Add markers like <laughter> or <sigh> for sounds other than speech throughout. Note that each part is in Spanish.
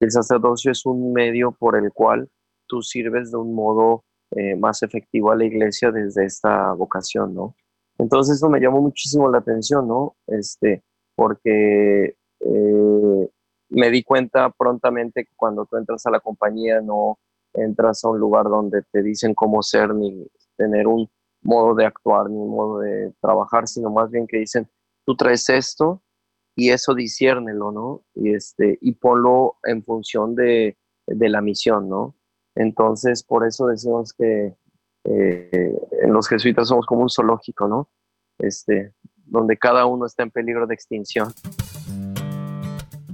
el sacerdocio es un medio por el cual tú sirves de un modo eh, más efectivo a la iglesia desde esta vocación, ¿no? Entonces eso me llamó muchísimo la atención, ¿no? Este, porque eh, me di cuenta prontamente que cuando tú entras a la compañía no entras a un lugar donde te dicen cómo ser ni tener un modo de actuar ni un modo de trabajar, sino más bien que dicen, tú traes esto y eso disciérnelo, ¿no? Y, este, y ponlo en función de, de la misión, ¿no? Entonces, por eso decimos que eh, en los jesuitas somos como un zoológico, ¿no? Este, donde cada uno está en peligro de extinción.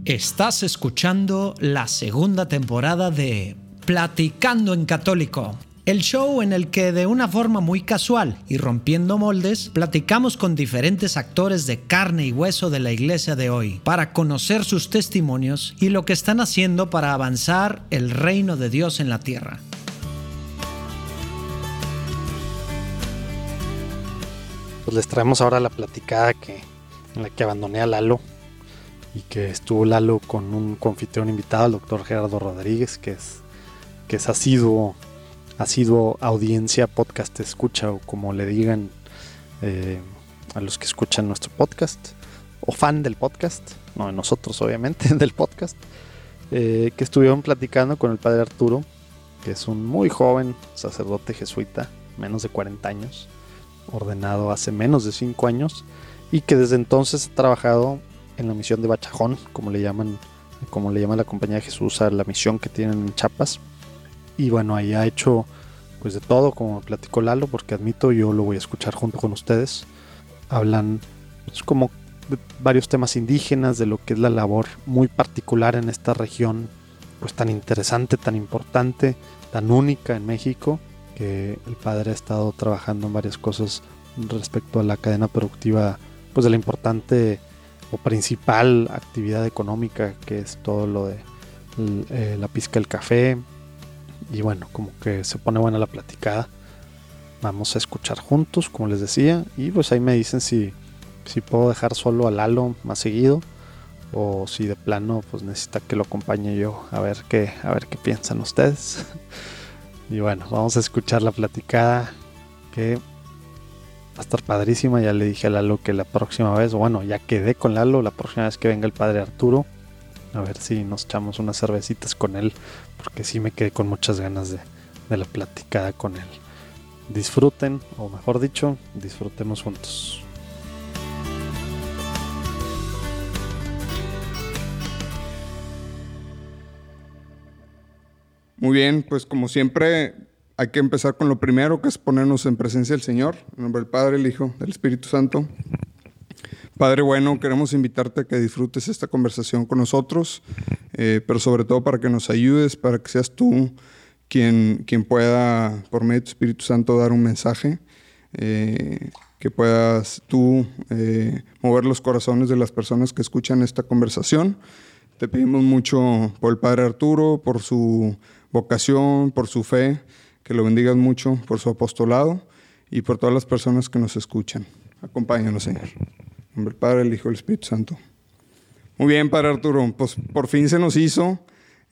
Estás escuchando la segunda temporada de Platicando en Católico, el show en el que de una forma muy casual y rompiendo moldes, platicamos con diferentes actores de carne y hueso de la iglesia de hoy, para conocer sus testimonios y lo que están haciendo para avanzar el reino de Dios en la tierra. Pues les traemos ahora la platicada que, en la que abandoné a Lalo y que estuvo Lalo con un confitrión invitado, el doctor Gerardo Rodríguez, que es, que es asiduo, sido audiencia, podcast escucha o como le digan eh, a los que escuchan nuestro podcast, o fan del podcast, no de nosotros obviamente, <laughs> del podcast, eh, que estuvieron platicando con el padre Arturo, que es un muy joven sacerdote jesuita, menos de 40 años, ordenado hace menos de 5 años, y que desde entonces ha trabajado en la misión de Bachajón, como le llaman, como le llama la compañía de Jesús a la misión que tienen en Chiapas. Y bueno, ahí ha hecho pues de todo, como platicó Lalo, porque admito yo lo voy a escuchar junto con ustedes. Hablan pues, como de varios temas indígenas, de lo que es la labor muy particular en esta región, pues tan interesante, tan importante, tan única en México, que el padre ha estado trabajando en varias cosas respecto a la cadena productiva, pues de la importante o principal actividad económica que es todo lo de eh, la pizca del café y bueno como que se pone buena la platicada. Vamos a escuchar juntos como les decía y pues ahí me dicen si, si puedo dejar solo a Lalo más seguido o si de plano pues necesita que lo acompañe yo a ver qué a ver qué piensan ustedes. <laughs> Y bueno vamos a escuchar la platicada que va a estar padrísima. Ya le dije a Lalo que la próxima vez, bueno, ya quedé con Lalo, la próxima vez que venga el padre Arturo, a ver si nos echamos unas cervecitas con él, porque sí me quedé con muchas ganas de, de la platicada con él. Disfruten, o mejor dicho, disfrutemos juntos. Muy bien, pues como siempre, hay que empezar con lo primero, que es ponernos en presencia del Señor, en nombre del Padre, el Hijo, del Espíritu Santo. Padre bueno, queremos invitarte a que disfrutes esta conversación con nosotros, eh, pero sobre todo para que nos ayudes, para que seas tú quien, quien pueda, por medio de tu Espíritu Santo, dar un mensaje, eh, que puedas tú eh, mover los corazones de las personas que escuchan esta conversación. Te pedimos mucho por el Padre Arturo, por su vocación, por su fe que lo bendigas mucho por su apostolado y por todas las personas que nos escuchan. Acompáñanos, Señor. Nombre Padre, el Hijo y el Espíritu Santo. Muy bien, Padre Arturo, pues por fin se nos hizo.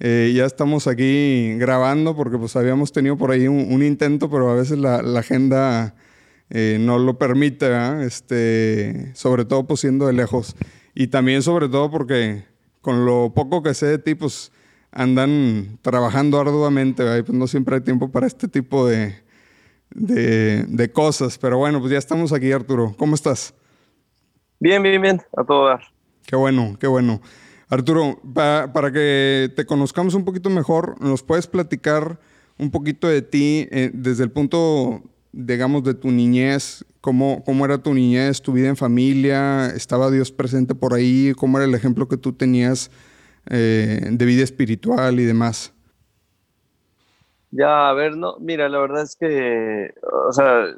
Eh, ya estamos aquí grabando porque pues habíamos tenido por ahí un, intento, pero a veces la, agenda eh, no lo permite, este, sobre todo pues siendo de lejos. Y también sobre todo porque con lo poco que sé de ti, pues andan trabajando arduamente, pues no siempre hay tiempo para este tipo de, de, cosas. Pero bueno, pues ya estamos aquí, Arturo. ¿Cómo estás? Bien, bien, bien, a todo dar. Qué bueno, qué bueno. Arturo, para que te conozcamos un poquito mejor, ¿nos puedes platicar un poquito de ti eh, desde el punto, digamos, de tu niñez? ¿Cómo, ¿Cómo era tu niñez, tu vida en familia? ¿Estaba Dios presente por ahí? ¿Cómo era el ejemplo que tú tenías eh, de vida espiritual y demás? Ya, a ver, no, mira, la verdad es que, o sea,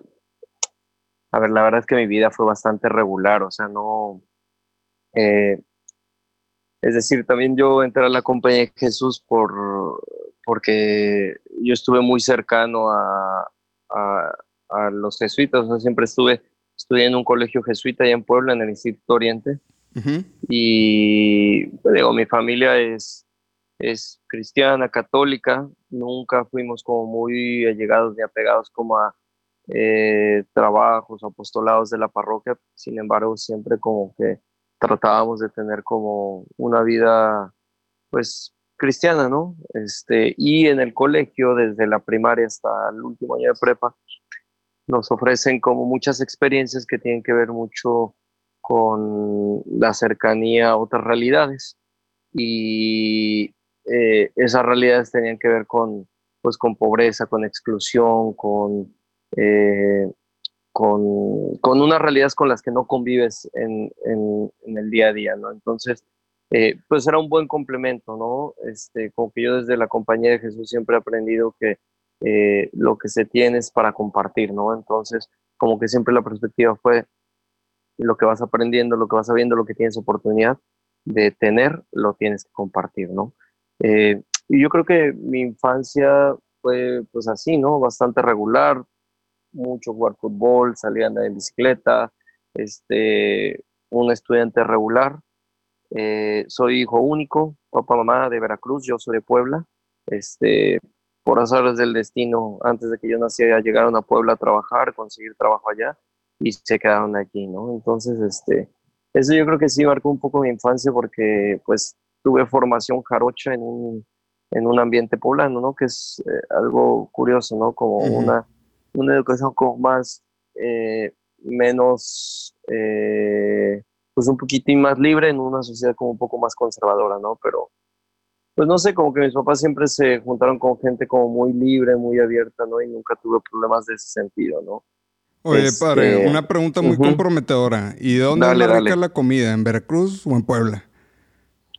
a ver, la verdad es que mi vida fue bastante regular, o sea, no, eh, es decir, también yo entré a la compañía de Jesús por, porque yo estuve muy cercano a, a, los jesuitas, o sea, siempre estuve, estudié en un colegio jesuita allá en Puebla, en el Instituto Oriente, y pues, digo, mi familia es, es cristiana, católica, nunca fuimos como muy allegados ni apegados como a eh, trabajos, apostolados de la parroquia, sin embargo siempre como que tratábamos de tener como una vida pues cristiana, ¿no? Este, y en el colegio, desde la primaria hasta el último año de prepa, nos ofrecen como muchas experiencias que tienen que ver mucho con la cercanía a otras realidades. Y eh, esas realidades tenían que ver con, pues, con pobreza, con exclusión, con, eh, con, con, unas realidades con las que no convives en, en, el día a día, ¿no? Entonces, eh, pues era un buen complemento, ¿no? Este, como que yo desde la compañía de Jesús siempre he aprendido que eh, lo que se tiene es para compartir, ¿no? Entonces, como que siempre la perspectiva fue lo que vas aprendiendo, lo que vas sabiendo, lo que tienes oportunidad de tener, lo tienes que compartir, ¿no? Y yo creo que mi infancia fue pues así, ¿no? Bastante regular, mucho jugar fútbol, salir a andar en bicicleta, este, un estudiante regular, eh, soy hijo único, papá, mamá de Veracruz, yo soy de Puebla. Este, por azares del destino, antes de que yo naciera, llegaron a Puebla a trabajar, conseguir trabajo allá y se quedaron aquí, ¿no? Entonces, este, eso yo creo que sí marcó un poco mi infancia porque, pues, tuve formación jarocha en un, en un ambiente poblano, ¿no? Que es eh, algo curioso, ¿no? Como una, una educación como más, eh, menos, eh, pues un poquitín más libre en una sociedad como un poco más conservadora, ¿no? Pero, pues no sé, como que mis papás siempre se juntaron con gente como muy libre, muy abierta, ¿no? Y nunca tuve problemas de ese sentido, ¿no? Oye, este, padre, una pregunta muy comprometedora. ¿Y de dónde dale, la la comida? ¿En Veracruz o en Puebla?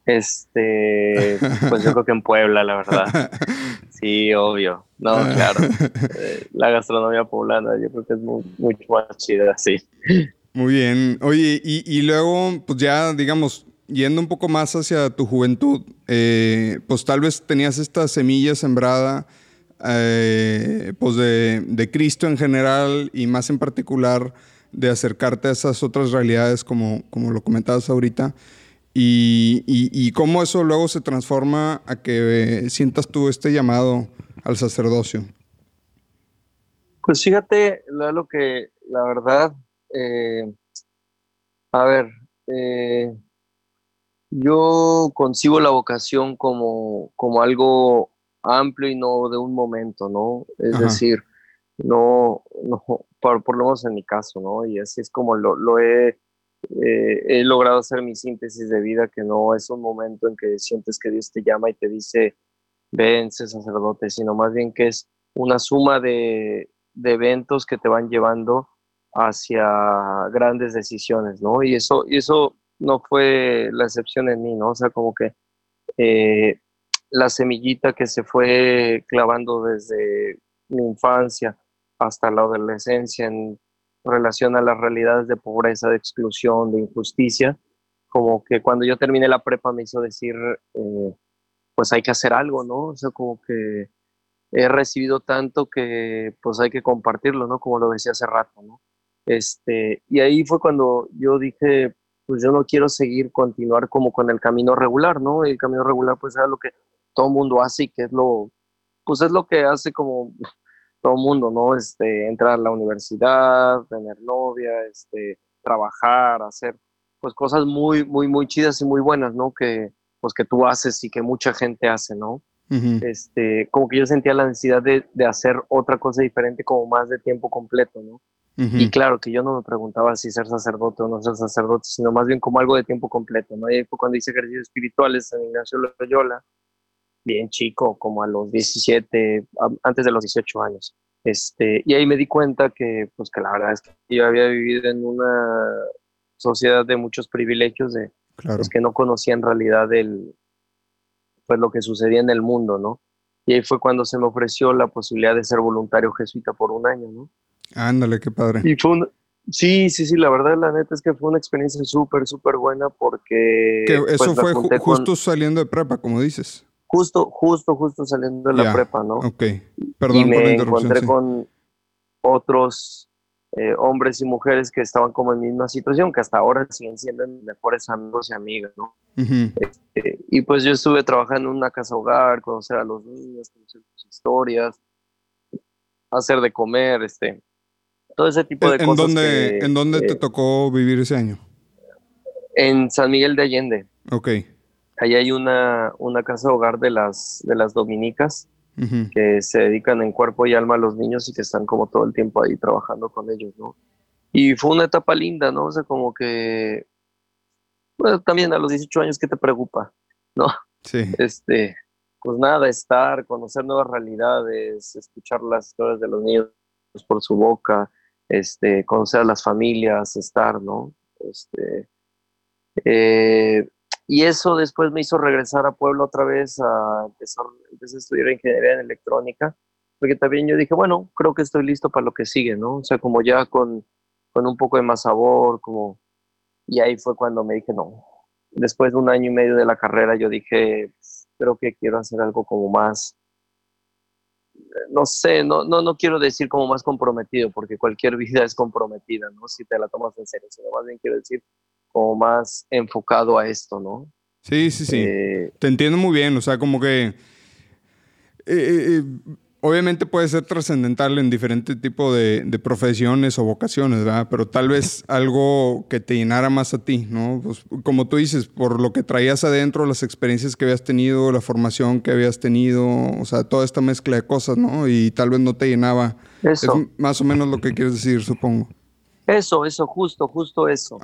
Este, pues yo creo que en Puebla, la verdad. <laughs> Sí, obvio. No, claro. <laughs> Eh, la gastronomía poblana yo creo que es muy, mucho más chida, sí. Muy bien. Oye, y, luego, pues ya, digamos, yendo un poco más hacia tu juventud, eh, pues tal vez tenías esta semilla sembrada, eh, pues de, Cristo en general y más en particular de acercarte a esas otras realidades como, como lo comentabas ahorita. Y, y, cómo eso luego se transforma a que sientas tú este llamado al sacerdocio. Pues fíjate, lo que la verdad eh, a ver, eh, yo concibo la vocación como, como algo amplio y no de un momento, ¿no? Es decir, no, no por, por, lo menos en mi caso, ¿no? Y así es como lo, lo he, eh, he logrado hacer mi síntesis de vida, que no es un momento en que sientes que Dios te llama y te dice, ven, sacerdote, sino más bien que es una suma de, eventos que te van llevando hacia grandes decisiones, ¿no? Y eso, eso no fue la excepción en mí, ¿no? O sea, como que eh, la semillita que se fue clavando desde mi infancia hasta la adolescencia en relación a las realidades de pobreza, de exclusión, de injusticia, como que cuando yo terminé la prepa me hizo decir, eh, pues hay que hacer algo, ¿no? O sea, como que he recibido tanto que pues hay que compartirlo, ¿no? Como lo decía hace rato, ¿no? Este, y ahí fue cuando yo dije, pues yo no quiero seguir, continuar como con el camino regular, ¿no? El camino regular pues era lo que todo mundo hace y que es lo, pues es lo que hace como todo mundo, ¿no? Este, entrar a la universidad, tener novia, este, trabajar, hacer pues cosas muy, muy, muy chidas y muy buenas, ¿no? Que pues que tú haces y que mucha gente hace, ¿no? este, como que yo sentía la necesidad de, de, hacer otra cosa diferente como más de tiempo completo, ¿no? Y claro que yo no me preguntaba si ser sacerdote o no ser sacerdote, sino más bien como algo de tiempo completo, ¿no? Y fue cuando hice ejercicios espirituales en Ignacio Loyola, bien chico, como a los 17, antes de los 18 años. Este, y ahí me di cuenta que, pues que la verdad es que yo había vivido en una sociedad de muchos privilegios, de pues, que no conocía en realidad el, pues lo que sucedía en el mundo, ¿no? Y ahí fue cuando se me ofreció la posibilidad de ser voluntario jesuita por un año, ¿no? Ándale, qué padre. Y fue sí, sí, sí, la verdad, la neta es que fue una experiencia súper, súper buena porque... Pues, eso fue justo saliendo de prepa, como dices. Justo, justo, justo saliendo de la prepa, ¿no? Ok, perdón y me encontré con otros eh, hombres y mujeres que estaban como en misma situación, que hasta ahora siguen siendo mejores amigos y amigas, ¿no? Este, y pues yo estuve trabajando en una casa hogar, conocer a los niños, conocer sus historias, hacer de comer, este, todo ese tipo de ¿En cosas. Dónde, ¿En dónde te tocó vivir ese año? En San Miguel de Allende. Ok. Ahí hay una, una casa hogar de las, de las dominicas que se dedican en cuerpo y alma a los niños y que están como todo el tiempo ahí trabajando con ellos, ¿no? Y fue una etapa linda, ¿no? O sea, como que, bueno, también a los 18 años, ¿qué te preocupa? ¿No? Sí. Este, pues nada, estar, conocer nuevas realidades, escuchar las historias de los niños por su boca, este, conocer a las familias, estar, ¿no? Este, eh, y eso después me hizo regresar a Puebla otra vez a empezar, a estudiar ingeniería en electrónica, porque también yo dije, bueno, creo que estoy listo para lo que sigue, ¿no? O sea, como ya con, con un poco de más sabor, como... Y ahí fue cuando me dije, no. Después de un año y medio de la carrera, yo dije, creo que quiero hacer algo como más, no sé, no, no, no quiero decir como más comprometido, porque cualquier <laughs> vida es comprometida, ¿no? Si te la tomas en serio, sino más bien quiero decir como más enfocado a esto, ¿no? Sí, sí, sí. Eh, Te entiendo muy bien, o sea, como que... Eh, eh, obviamente puede ser trascendental en diferentes tipos de, profesiones o vocaciones, ¿verdad? Pero tal vez algo que te llenara más a ti, ¿no? Pues, como tú dices, por lo que traías adentro, las experiencias que habías tenido, la formación que habías tenido, o sea, toda esta mezcla de cosas, ¿no? Y tal vez no te llenaba. Eso. Es más o menos lo que quieres decir, supongo. Eso, eso, justo, justo eso.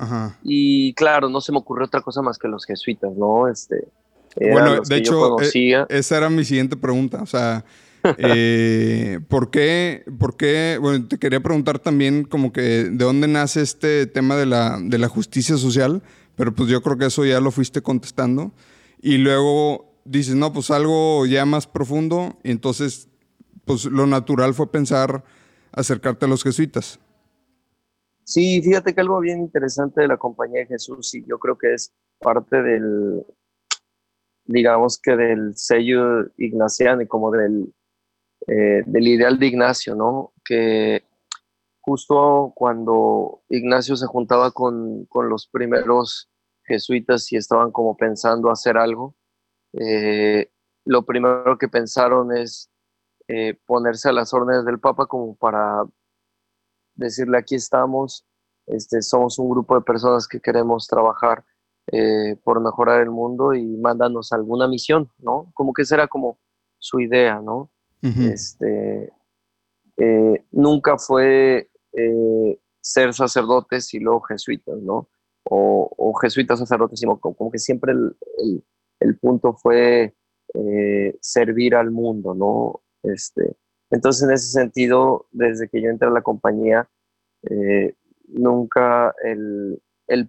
Y claro, no se me ocurrió otra cosa más que los jesuitas, ¿no? Este, bueno, de hecho, eh, esa era mi siguiente pregunta. O sea, <laughs> eh, ¿por, qué, ¿por qué? Bueno, te quería preguntar también como que de dónde nace este tema de la, de la justicia social, pero pues yo creo que eso ya lo fuiste contestando. Y luego dices, no, pues algo ya más profundo, y entonces, pues lo natural fue pensar acercarte a los jesuitas. Sí, fíjate que algo bien interesante de la Compañía de Jesús, y yo creo que es parte del, digamos que del sello ignaciano y como del, eh, del ideal de Ignacio, ¿no? Que justo cuando Ignacio se juntaba con, los primeros jesuitas y estaban como pensando hacer algo, eh, lo primero que pensaron es eh, ponerse a las órdenes del Papa como para decirle aquí estamos, este, somos un grupo de personas que queremos trabajar eh, por mejorar el mundo y mándanos alguna misión, ¿no? Como que será como su idea, ¿no? este, eh, nunca fue eh, ser sacerdotes y luego jesuitas, ¿no? O, jesuitas sacerdotes, sino como, que siempre el, el punto fue servir al mundo, ¿no? Este, entonces, en ese sentido, desde que yo entré a la compañía, eh, nunca el,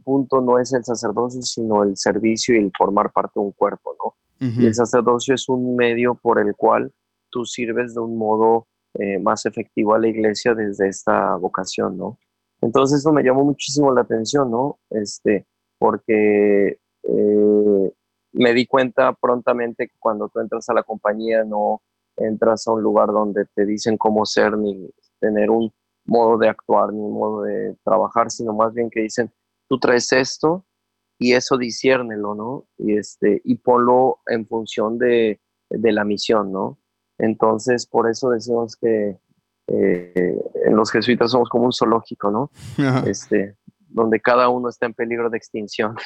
punto no es el sacerdocio, sino el servicio y el formar parte de un cuerpo, ¿no? Y el sacerdocio es un medio por el cual tú sirves de un modo eh, más efectivo a la iglesia desde esta vocación, ¿no? Entonces eso me llamó muchísimo la atención, ¿no? Este, porque eh, me di cuenta prontamente que cuando tú entras a la compañía no entras a un lugar donde te dicen cómo ser ni tener un modo de actuar ni un modo de trabajar, sino más bien que dicen, tú traes esto y eso disciérnelo, ¿no? Y, este, y ponlo en función de, de la misión, ¿no? Entonces, por eso decimos que eh, en los jesuitas somos como un zoológico, ¿no? Este, donde cada uno está en peligro de extinción.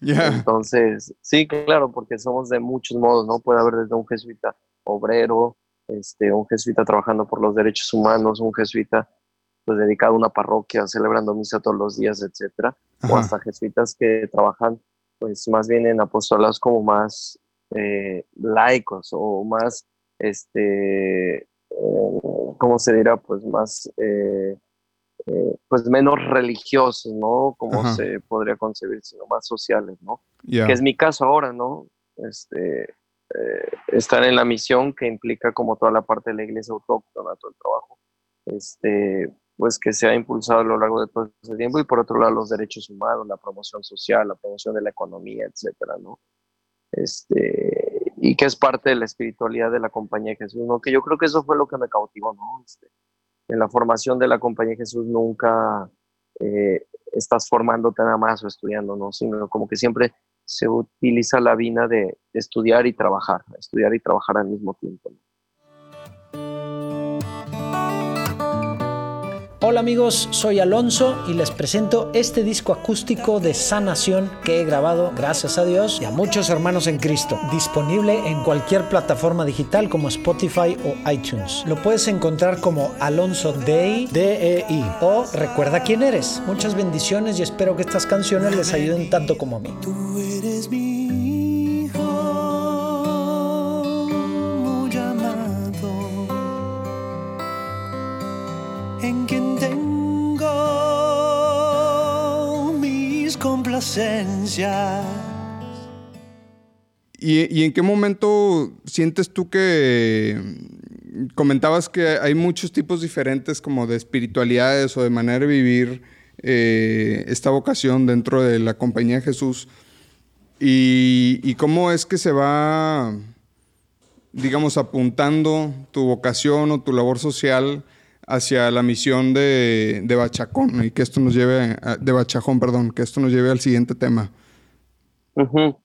Entonces, sí, claro, porque somos de muchos modos, ¿no? Puede haber desde un jesuita obrero, este, un jesuita trabajando por los derechos humanos, un jesuita pues dedicado a una parroquia, celebrando misa todos los días, etcétera, o hasta jesuitas que trabajan pues más bien en apostolados como más eh, laicos o más, este, eh, ¿cómo se dirá? Pues más, eh, pues menos religiosos, ¿no? Como se podría concebir, sino más sociales, ¿no? Que es mi caso ahora, ¿no? Este, eh, estar en la misión que implica como toda la parte de la iglesia autóctona, todo el trabajo, este, pues que se ha impulsado a lo largo de todo ese tiempo y por otro lado los derechos humanos, la promoción social, la promoción de la economía, etcétera, ¿no? Este, y que es parte de la espiritualidad de la compañía de Jesús, ¿no? Que yo creo que eso fue lo que me cautivó, ¿no? Este, en la formación de la Compañía Jesús nunca eh, estás formándote nada más o estudiando, ¿no? Sino como que siempre se utiliza la vina de, estudiar y trabajar, estudiar y trabajar al mismo tiempo. Hola amigos, soy Alonso y les presento este disco acústico de sanación que he grabado, gracias a Dios y a muchos hermanos en Cristo, disponible en cualquier plataforma digital como Spotify o iTunes. Lo puedes encontrar como Alonso Day, D-E-I, o Recuerda quién eres. Muchas bendiciones y espero que estas canciones les ayuden tanto como a mí. Tú eres mi ¿Y, en qué momento sientes tú que comentabas que hay muchos tipos diferentes como de espiritualidades o de manera de vivir eh, esta vocación dentro de la compañía de Jesús? Y cómo es que se va, digamos, apuntando tu vocación o tu labor social hacia la misión de, de Bachacón y que esto nos lleve, a- de Bachajón, perdón, que esto nos lleve al siguiente tema. Ujú.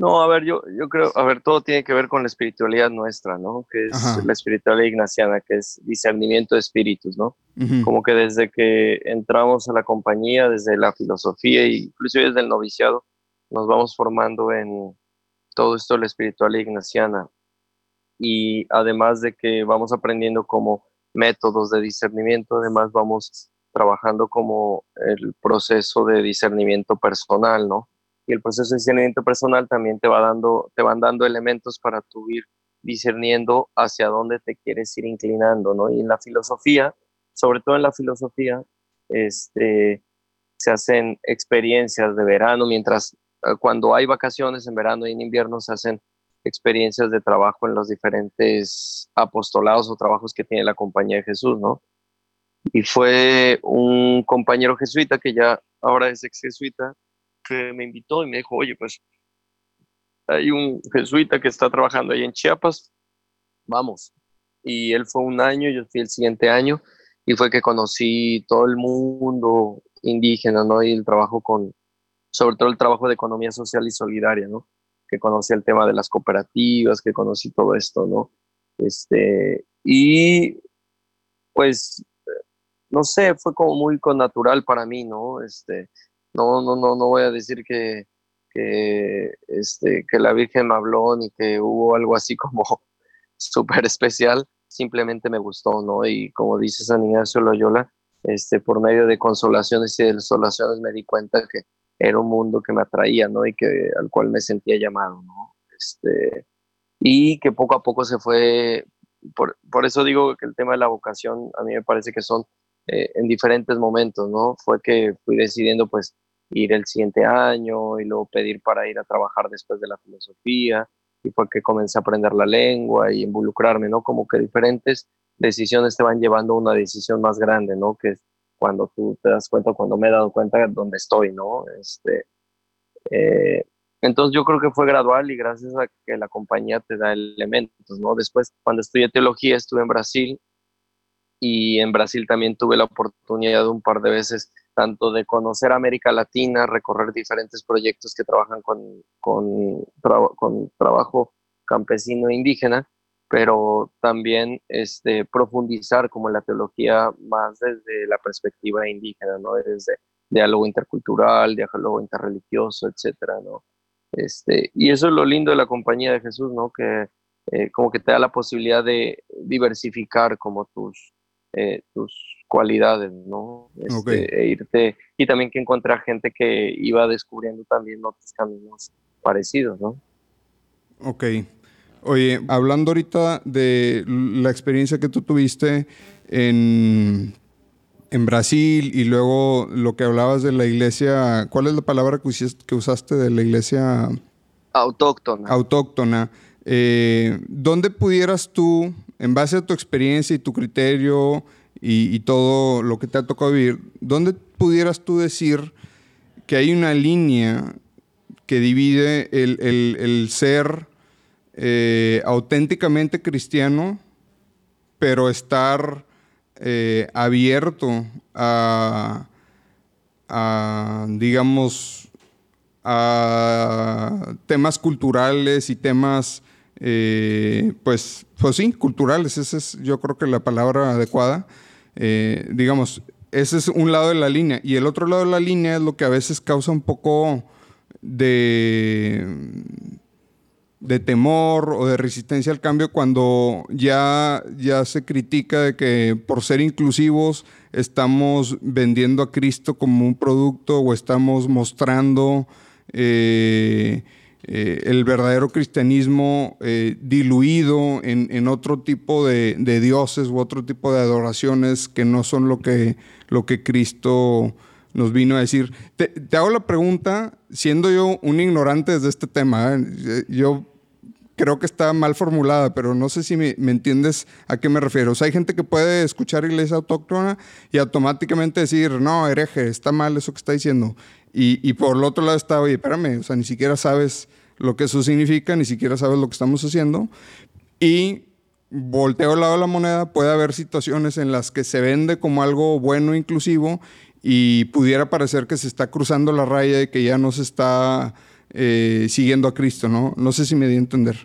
No, a ver, yo, yo creo, a ver, todo tiene que ver con la espiritualidad nuestra, ¿no? Que es Ajá. la espiritualidad ignaciana, que es discernimiento de espíritus, ¿no? Ujú. Como que desde que entramos a la compañía, desde la filosofía e inclusive desde el noviciado, nos vamos formando en todo esto de la espiritualidad ignaciana. Y además de que vamos aprendiendo como métodos de discernimiento, además vamos trabajando como el proceso de discernimiento personal, ¿no? Y el proceso de discernimiento personal también te va dando, te van dando elementos para tú ir discerniendo hacia dónde te quieres ir inclinando, ¿no? Y en la filosofía, sobre todo en la filosofía, este, se hacen experiencias de verano, mientras eh, cuando hay vacaciones en verano y en invierno se hacen experiencias de trabajo en los diferentes apostolados o trabajos que tiene la compañía de Jesús, ¿no? Y fue un compañero jesuita que ya ahora es ex jesuita que me invitó y me dijo, oye, pues hay un jesuita que está trabajando ahí en Chiapas, vamos. Y él fue un año, yo fui el siguiente año y fue que conocí todo el mundo indígena, ¿no? Y el trabajo con, sobre todo el trabajo de economía social y solidaria, ¿no? Que conocí el tema de las cooperativas, que conocí todo esto, ¿no? Este, y pues, no sé, fue como muy connatural para mí, ¿no? Este, no, no, no, no voy a decir que, que, este, que la Virgen me habló ni que hubo algo así como <laughs> súper especial, simplemente me gustó, ¿no? Y como dice San Ignacio Loyola, este, por medio de consolaciones y desolaciones me di cuenta que era un mundo que me atraía, ¿no? Y que al cual me sentía llamado, ¿no? Este, y que poco a poco se fue, por, por eso digo que el tema de la vocación a mí me parece que son eh, en diferentes momentos, ¿no? Fue que fui decidiendo pues ir el siguiente año y luego pedir para ir a trabajar después de la filosofía y fue que comencé a aprender la lengua y involucrarme, ¿no? Como que diferentes decisiones te van llevando a una decisión más grande, ¿no? Que cuando tú te das cuenta, cuando me he dado cuenta de dónde estoy, ¿no? Este, eh, entonces yo creo que fue gradual y gracias a que la compañía te da elementos, ¿no? Después, cuando estudié teología, estuve en Brasil y en Brasil también tuve la oportunidad de un par de veces tanto de conocer América Latina, recorrer diferentes proyectos que trabajan con, con, tra- con trabajo campesino e indígena, pero también este, profundizar como la teología más desde la perspectiva indígena, ¿no? Desde diálogo intercultural, diálogo interreligioso, etcétera, ¿no? Este, y eso es lo lindo de la compañía de Jesús, ¿no? Que eh, como que te da la posibilidad de diversificar como tus, eh, tus cualidades, ¿no? Este, e irte, y también que encontrar gente que iba descubriendo también otros caminos parecidos, ¿no? Ok. Oye, hablando ahorita de la experiencia que tú tuviste en, en Brasil y luego lo que hablabas de la iglesia, ¿cuál es la palabra que usaste, de la iglesia Autóctona. autóctona? Eh, ¿Dónde pudieras tú, en base a tu experiencia y tu criterio y, y todo lo que te ha tocado vivir, ¿dónde pudieras tú decir que hay una línea que divide el, el- el ser eh, auténticamente cristiano, pero estar eh, abierto a, digamos, a temas culturales y temas, eh, pues, pues sí, culturales, esa es yo creo que la palabra adecuada. Digamos, ese es un lado de la línea. Y el otro lado de la línea es lo que a veces causa un poco de, de temor o de resistencia al cambio cuando ya, ya se critica de que por ser inclusivos estamos vendiendo a Cristo como un producto o estamos mostrando eh, eh, el verdadero cristianismo eh, diluido en, otro tipo de, dioses u otro tipo de adoraciones que no son lo que, lo que Cristo nos vino a decir. Te, hago la pregunta, siendo yo un ignorante de este tema, yo creo que está mal formulada, pero no sé si me, entiendes a qué me refiero. O sea, hay gente que puede escuchar iglesia autóctona y automáticamente decir, no, hereje, está mal eso que está diciendo. Y, por el otro lado está, oye, espérame, o sea, ni siquiera sabes lo que eso significa, ni siquiera sabes lo que estamos haciendo. Y volteo al lado de la moneda, puede haber situaciones en las que se vende como algo bueno, inclusivo, y pudiera parecer que se está cruzando la raya y que ya no se está eh, siguiendo a Cristo, ¿no? No sé si me di a entender.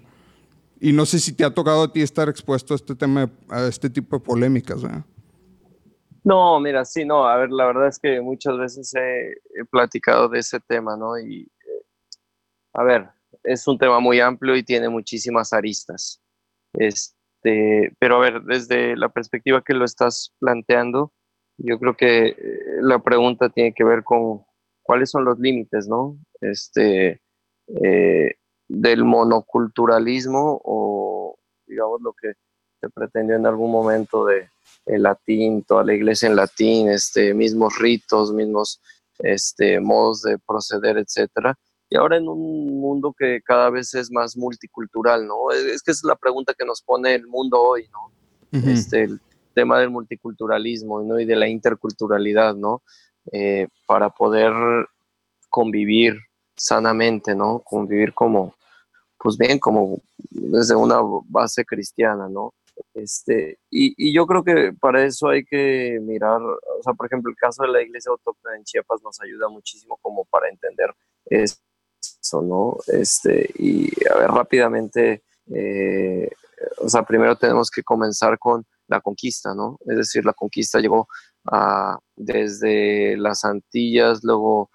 Y no sé si te ha tocado a ti estar expuesto a este tema, a este tipo de polémicas, ¿verdad? No, mira, sí, no, a ver, la verdad es que muchas veces he, platicado de ese tema, ¿no? Y, eh, a ver, es un tema muy amplio y tiene muchísimas aristas. Este, pero a ver, desde la perspectiva que lo estás planteando, yo creo que eh, la pregunta tiene que ver con cuáles son los límites, ¿no? Este, eh, del monoculturalismo o, digamos, lo que se pretendió en algún momento de el latín, toda la iglesia en latín, este, mismos ritos, mismos este, modos de proceder, etcétera. Y ahora en un mundo que cada vez es más multicultural, ¿no? Es, que es la pregunta que nos pone el mundo hoy, ¿no? este, el tema del multiculturalismo y de la interculturalidad, ¿no? Eh, para poder convivir sanamente, ¿no? Convivir como, pues bien, como desde una base cristiana, ¿no? Este, y, yo creo que para eso hay que mirar, o sea, por ejemplo, el caso de la iglesia autóctona en Chiapas nos ayuda muchísimo como para entender eso, ¿no? Este, y a ver, rápidamente, eh, o sea, primero tenemos que comenzar con la conquista, ¿no? Es decir, la conquista llegó a, desde las Antillas, luego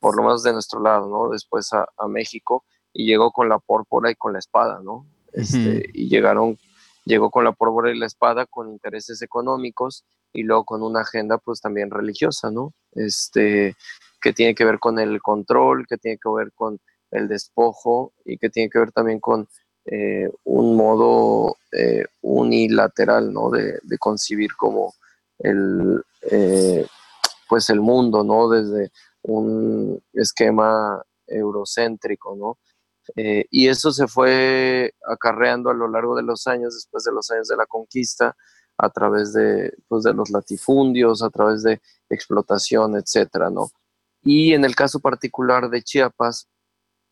por lo menos de nuestro lado, ¿no? Después a, México y llegó con la pórpora y con la espada, ¿no? Este, y llegaron llegó con la pólvora y la espada con intereses económicos y luego con una agenda pues también religiosa, ¿no? Este, que tiene que ver con el control, que tiene que ver con el despojo y que tiene que ver también con eh, un modo eh, unilateral, ¿no? De, concibir como el, eh, pues el mundo, ¿no? Desde un esquema eurocéntrico, ¿no? Y eso se fue acarreando a lo largo de los años, después de los años de la conquista, a través de, pues, de los latifundios, a través de explotación, etcétera, ¿no? Y en el caso particular de Chiapas,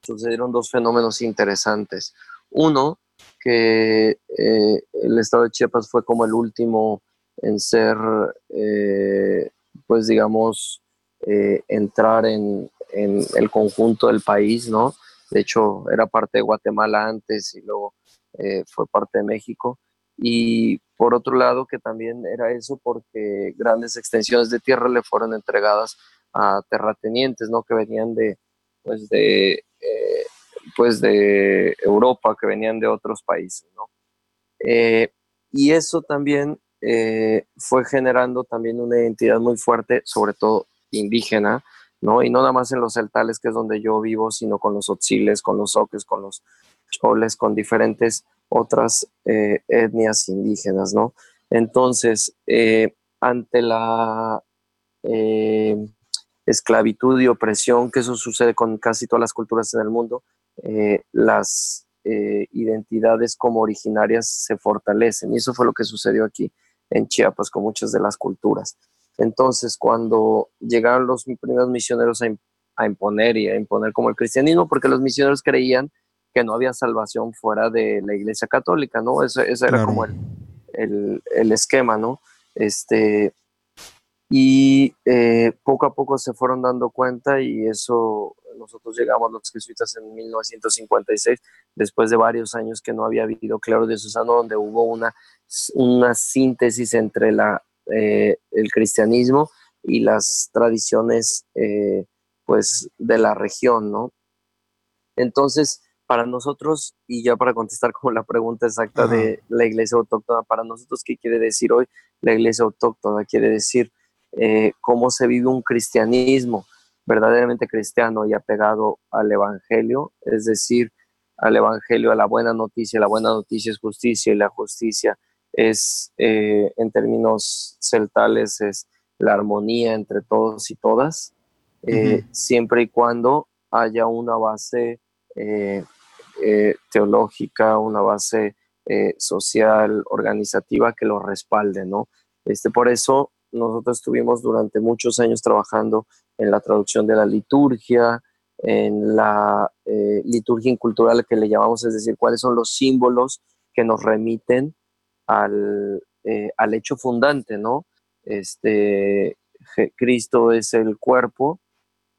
sucedieron dos fenómenos interesantes. Uno, que eh, el estado de Chiapas fue como el último en ser, eh, pues digamos, entrar en, en, el conjunto del país, ¿no? De hecho, era parte de Guatemala antes y luego eh, fue parte de México. Y por otro lado, que también era eso porque grandes extensiones de tierra le fueron entregadas a terratenientes, ¿no? Que venían de, pues de, eh, pues de Europa, que venían de otros países, ¿no? Eh, y eso también fue generando también una identidad muy fuerte, sobre todo indígena, ¿no? Y no nada más en los celtales, que es donde yo vivo, sino con los otziles, con los oques, con los choles, con diferentes otras eh, etnias indígenas, ¿no? Entonces, eh, ante la eh, esclavitud y opresión, que eso sucede con casi todas las culturas en el mundo, las identidades como originarias se fortalecen. Y eso fue lo que sucedió aquí en Chiapas con muchas de las culturas. Entonces, cuando llegaron los primeros misioneros a, imponer y a imponer como el cristianismo, porque los misioneros creían que no había salvación fuera de la iglesia católica, ¿no? Ese, era como el, esquema, ¿no? Este, y eh, poco a poco se fueron dando cuenta y eso nosotros llegamos los jesuitas en 1956, después de varios años que no había habido claro de Susano, donde hubo una, una síntesis entre la, eh, el cristianismo y las tradiciones eh, pues de la región, ¿no? Entonces, para nosotros, y ya para contestar como la pregunta exacta de la iglesia autóctona, para nosotros, ¿qué quiere decir hoy la iglesia autóctona? Quiere decir eh, cómo se vive un cristianismo verdaderamente cristiano y apegado al Evangelio, es decir, al Evangelio, a la buena noticia. La buena noticia es justicia y la justicia es, eh, en términos celtales, es la armonía entre todos y todas, eh, siempre y cuando haya una base eh, teológica, una base social, organizativa que lo respalde, ¿no? Este, por eso nosotros estuvimos durante muchos años trabajando en la traducción de la liturgia, en la eh, liturgia cultural que le llamamos, es decir, cuáles son los símbolos que nos remiten al, eh, al hecho fundante, ¿no? Este, Cristo es el cuerpo,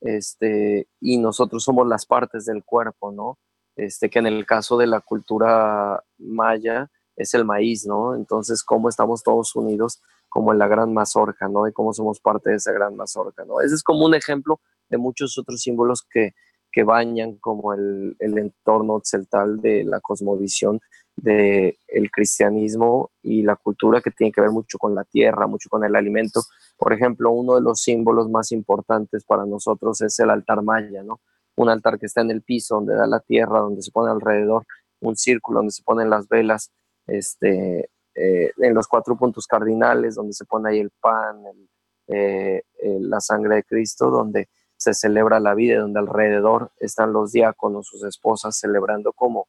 este, y nosotros somos las partes del cuerpo, ¿no? Este, que en el caso de la cultura maya es el maíz, ¿no? Entonces, cómo estamos todos unidos como en la gran mazorca, ¿no? Y cómo somos parte de esa gran mazorca, ¿no? Ese es como un ejemplo de muchos otros símbolos que, que bañan como el, el entorno celtal de la cosmovisión del el cristianismo y la cultura que tiene que ver mucho con la tierra, mucho con el alimento. Por ejemplo, uno de los símbolos más importantes para nosotros es el altar maya, ¿no? Un altar que está en el piso, donde da la tierra, donde se pone alrededor un círculo, donde se ponen las velas, este, eh, en los cuatro puntos cardinales, donde se pone ahí el pan, eh, la sangre de Cristo, donde se celebra la vida, donde alrededor están los diáconos, sus esposas, celebrando como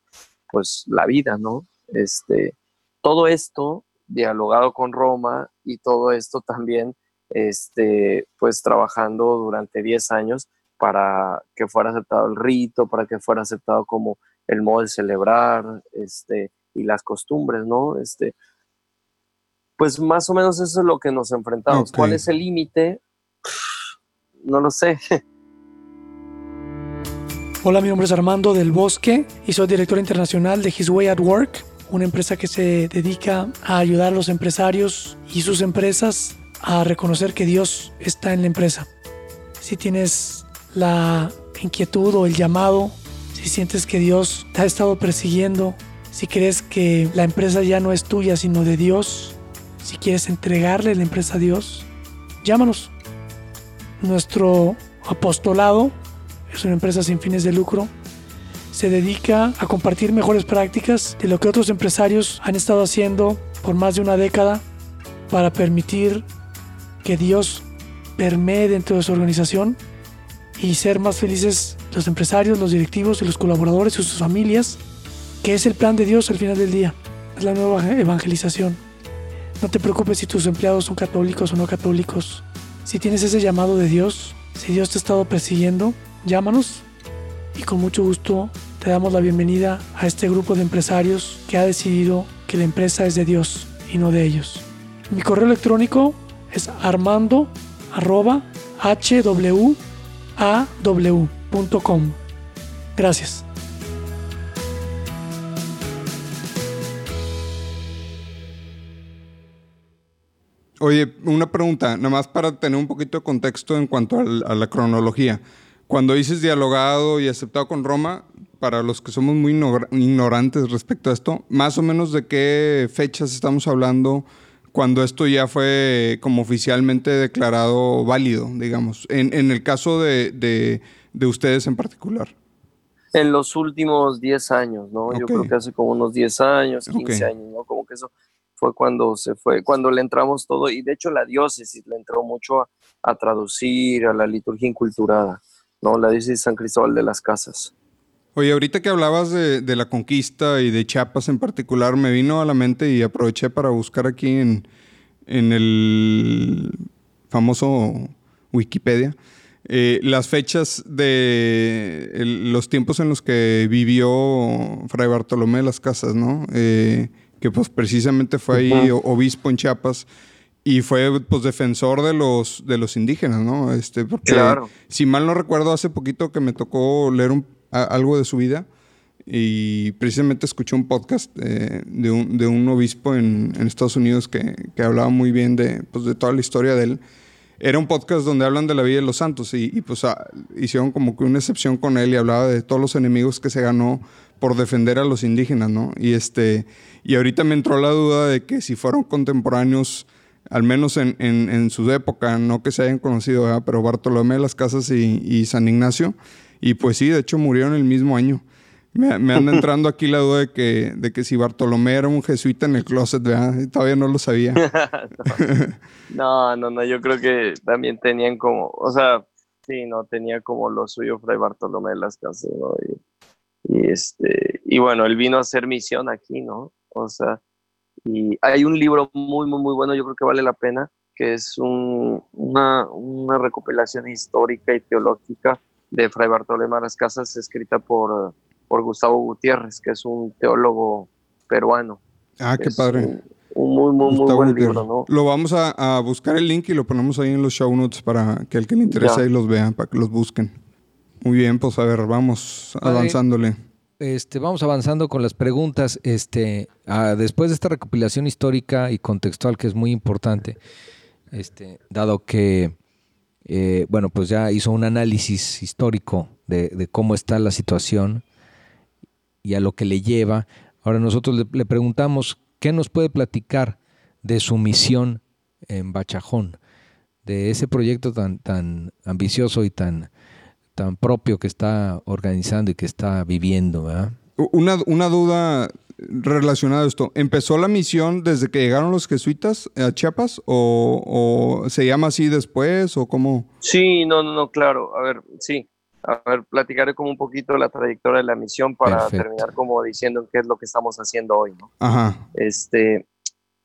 pues la vida, ¿no? Este, todo esto dialogado con Roma y todo esto también, este, pues trabajando durante 10 años para que fuera aceptado el rito, para que fuera aceptado como el modo de celebrar, este, y las costumbres, ¿no? Este, pues más o menos eso es lo que nos enfrentamos. ¿Cuál es el límite? No lo sé. <laughs> Hola, mi nombre es Armando del Bosque y soy director internacional de His Way at Work, una empresa que se dedica a ayudar a los empresarios y sus empresas a reconocer que Dios está en la empresa. Si tienes la inquietud o el llamado, si sientes que Dios te ha estado persiguiendo, si crees que la empresa ya no es tuya sino de Dios, si quieres entregarle la empresa a Dios, llámanos. Nuestro apostolado es una empresa sin fines de lucro. Se dedica a compartir mejores prácticas de lo que otros empresarios han estado haciendo por más de una década para permitir que Dios permee dentro de su organización y ser más felices los empresarios, los directivos y los colaboradores y sus familias, que es el plan de Dios al final del día. Es la nueva evangelización. No te preocupes si tus empleados son católicos o no católicos. Si tienes ese llamado de Dios, si Dios te ha estado persiguiendo, llámanos y con mucho gusto te damos la bienvenida a este grupo de empresarios que ha decidido que la empresa es de Dios y no de ellos. Mi correo electrónico es armando.hwaw.com. Gracias. Oye, una pregunta, nada más para tener un poquito de contexto en cuanto a la cronología. Cuando dices dialogado y aceptado con Roma, para los que somos muy ignorantes respecto a esto, más o menos de qué fechas estamos hablando cuando esto ya fue como oficialmente declarado válido, digamos, en, el caso de, ustedes en particular. En los últimos 10 años, ¿no? Yo creo que hace como unos 10 años, 15 años, ¿no? Como que eso fue cuando se fue, cuando le entramos todo, y de hecho la diócesis le entró mucho a, traducir a la liturgia inculturada, ¿no? La diócesis de San Cristóbal de las Casas. Oye, ahorita que hablabas de, la conquista y de Chiapas en particular, me vino a la mente y aproveché para buscar aquí en, el famoso Wikipedia eh, las fechas de los tiempos en los que vivió Fray Bartolomé de las Casas, ¿no? Eh, que pues precisamente fue ahí obispo en Chiapas. y fue pues defensor de los, de los indígenas, ¿no? Este, porque Claro. si mal no recuerdo, hace poquito que me tocó leer un- a- algo de su vida y precisamente escuché un podcast eh, de, un, de un obispo en, en Estados Unidos que, que hablaba muy bien de, pues, de toda la historia de él. Era un podcast donde hablan de la vida de los santos y, pues ah, hicieron como que una excepción con él y hablaba de todos los enemigos que se ganó por defender a los indígenas, ¿no? Y este y ahorita me entró la duda de que si fueron contemporáneos, al menos en, en- en su época, no que se hayan conocido, ¿verdad? pero Bartolomé de las Casas y, y San Ignacio, y pues sí, de hecho murieron el mismo año. Me, me anda entrando aquí la duda de que, de que si Bartolomé era un jesuita en el closet, ¿verdad? Todavía no lo sabía. <laughs> No, no, no, yo creo que también tenían como, o sea, sí, no, tenía como lo suyo Fray Bartolomé de las Casas, ¿no? Y, y, este, y bueno, él vino a hacer misión aquí, ¿no? O sea, y hay un libro muy, muy, muy bueno, yo creo que vale la pena, que es un- una, una recopilación histórica y teológica de Fray Bartolomé de las Casas, escrita por, por Gustavo Gutiérrez, que es un teólogo peruano. Ah, qué Es padre. Un, un muy, muy, muy buen Gutiérrez. libro, ¿no? Lo vamos a, a buscar el link y lo ponemos ahí en los show notes para que el que le interese Ya. ahí los vea, para que los busquen. Muy bien, pues a ver, vamos Padre. avanzándole. Este, vamos avanzando con las preguntas. Este, ah, después de esta recopilación histórica y contextual que es muy importante, este, dado que, eh, bueno, pues ya hizo un análisis histórico de, de cómo está la situación y a lo que le lleva. Ahora nosotros le, le preguntamos qué nos puede platicar de su misión en Bachajón, de ese proyecto tan, tan ambicioso y tan, tan propio que está organizando y que está viviendo, Una, una duda relacionada a esto. ¿Empezó la misión desde que llegaron los jesuitas a Chiapas o, o se llama así después o cómo? Sí, no, no, no, claro. A ver, sí. A ver, platicaré como un poquito la trayectoria de la misión para Perfecto. terminar como diciendo qué es lo que estamos haciendo hoy, ¿no? Ajá. Este,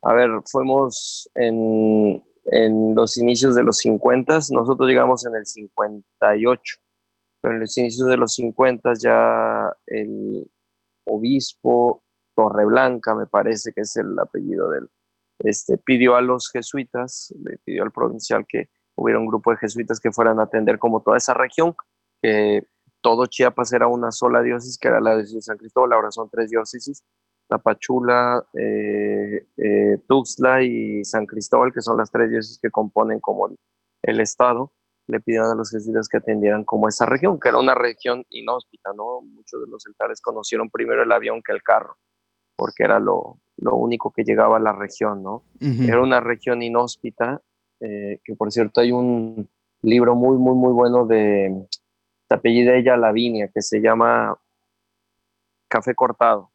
a ver, fuimos en, en los inicios de los 50, nosotros llegamos en el 58, pero en los inicios de los 50 ya el obispo Torreblanca, me parece que es el apellido del, este, pidió a los jesuitas, le pidió al provincial que hubiera un grupo de jesuitas que fueran a atender como toda esa región, que todo Chiapas era una sola diócesis, que era la diócesis de San Cristóbal, ahora son tres diócesis, Tapachula, eh, eh, Tuxtla y San Cristóbal, que son las tres diócesis que componen como el, el estado, le pidieron a los jesuitas que atendieran como esa región, que era una región inhóspita, ¿no? Muchos de los celtares conocieron primero el avión que el carro, porque era lo, lo único que llegaba a la región, ¿no? Era una región inhóspita, eh, que por cierto hay un libro muy, muy, muy bueno de, de apellido ella Lavinia, que se llama Café Cortado,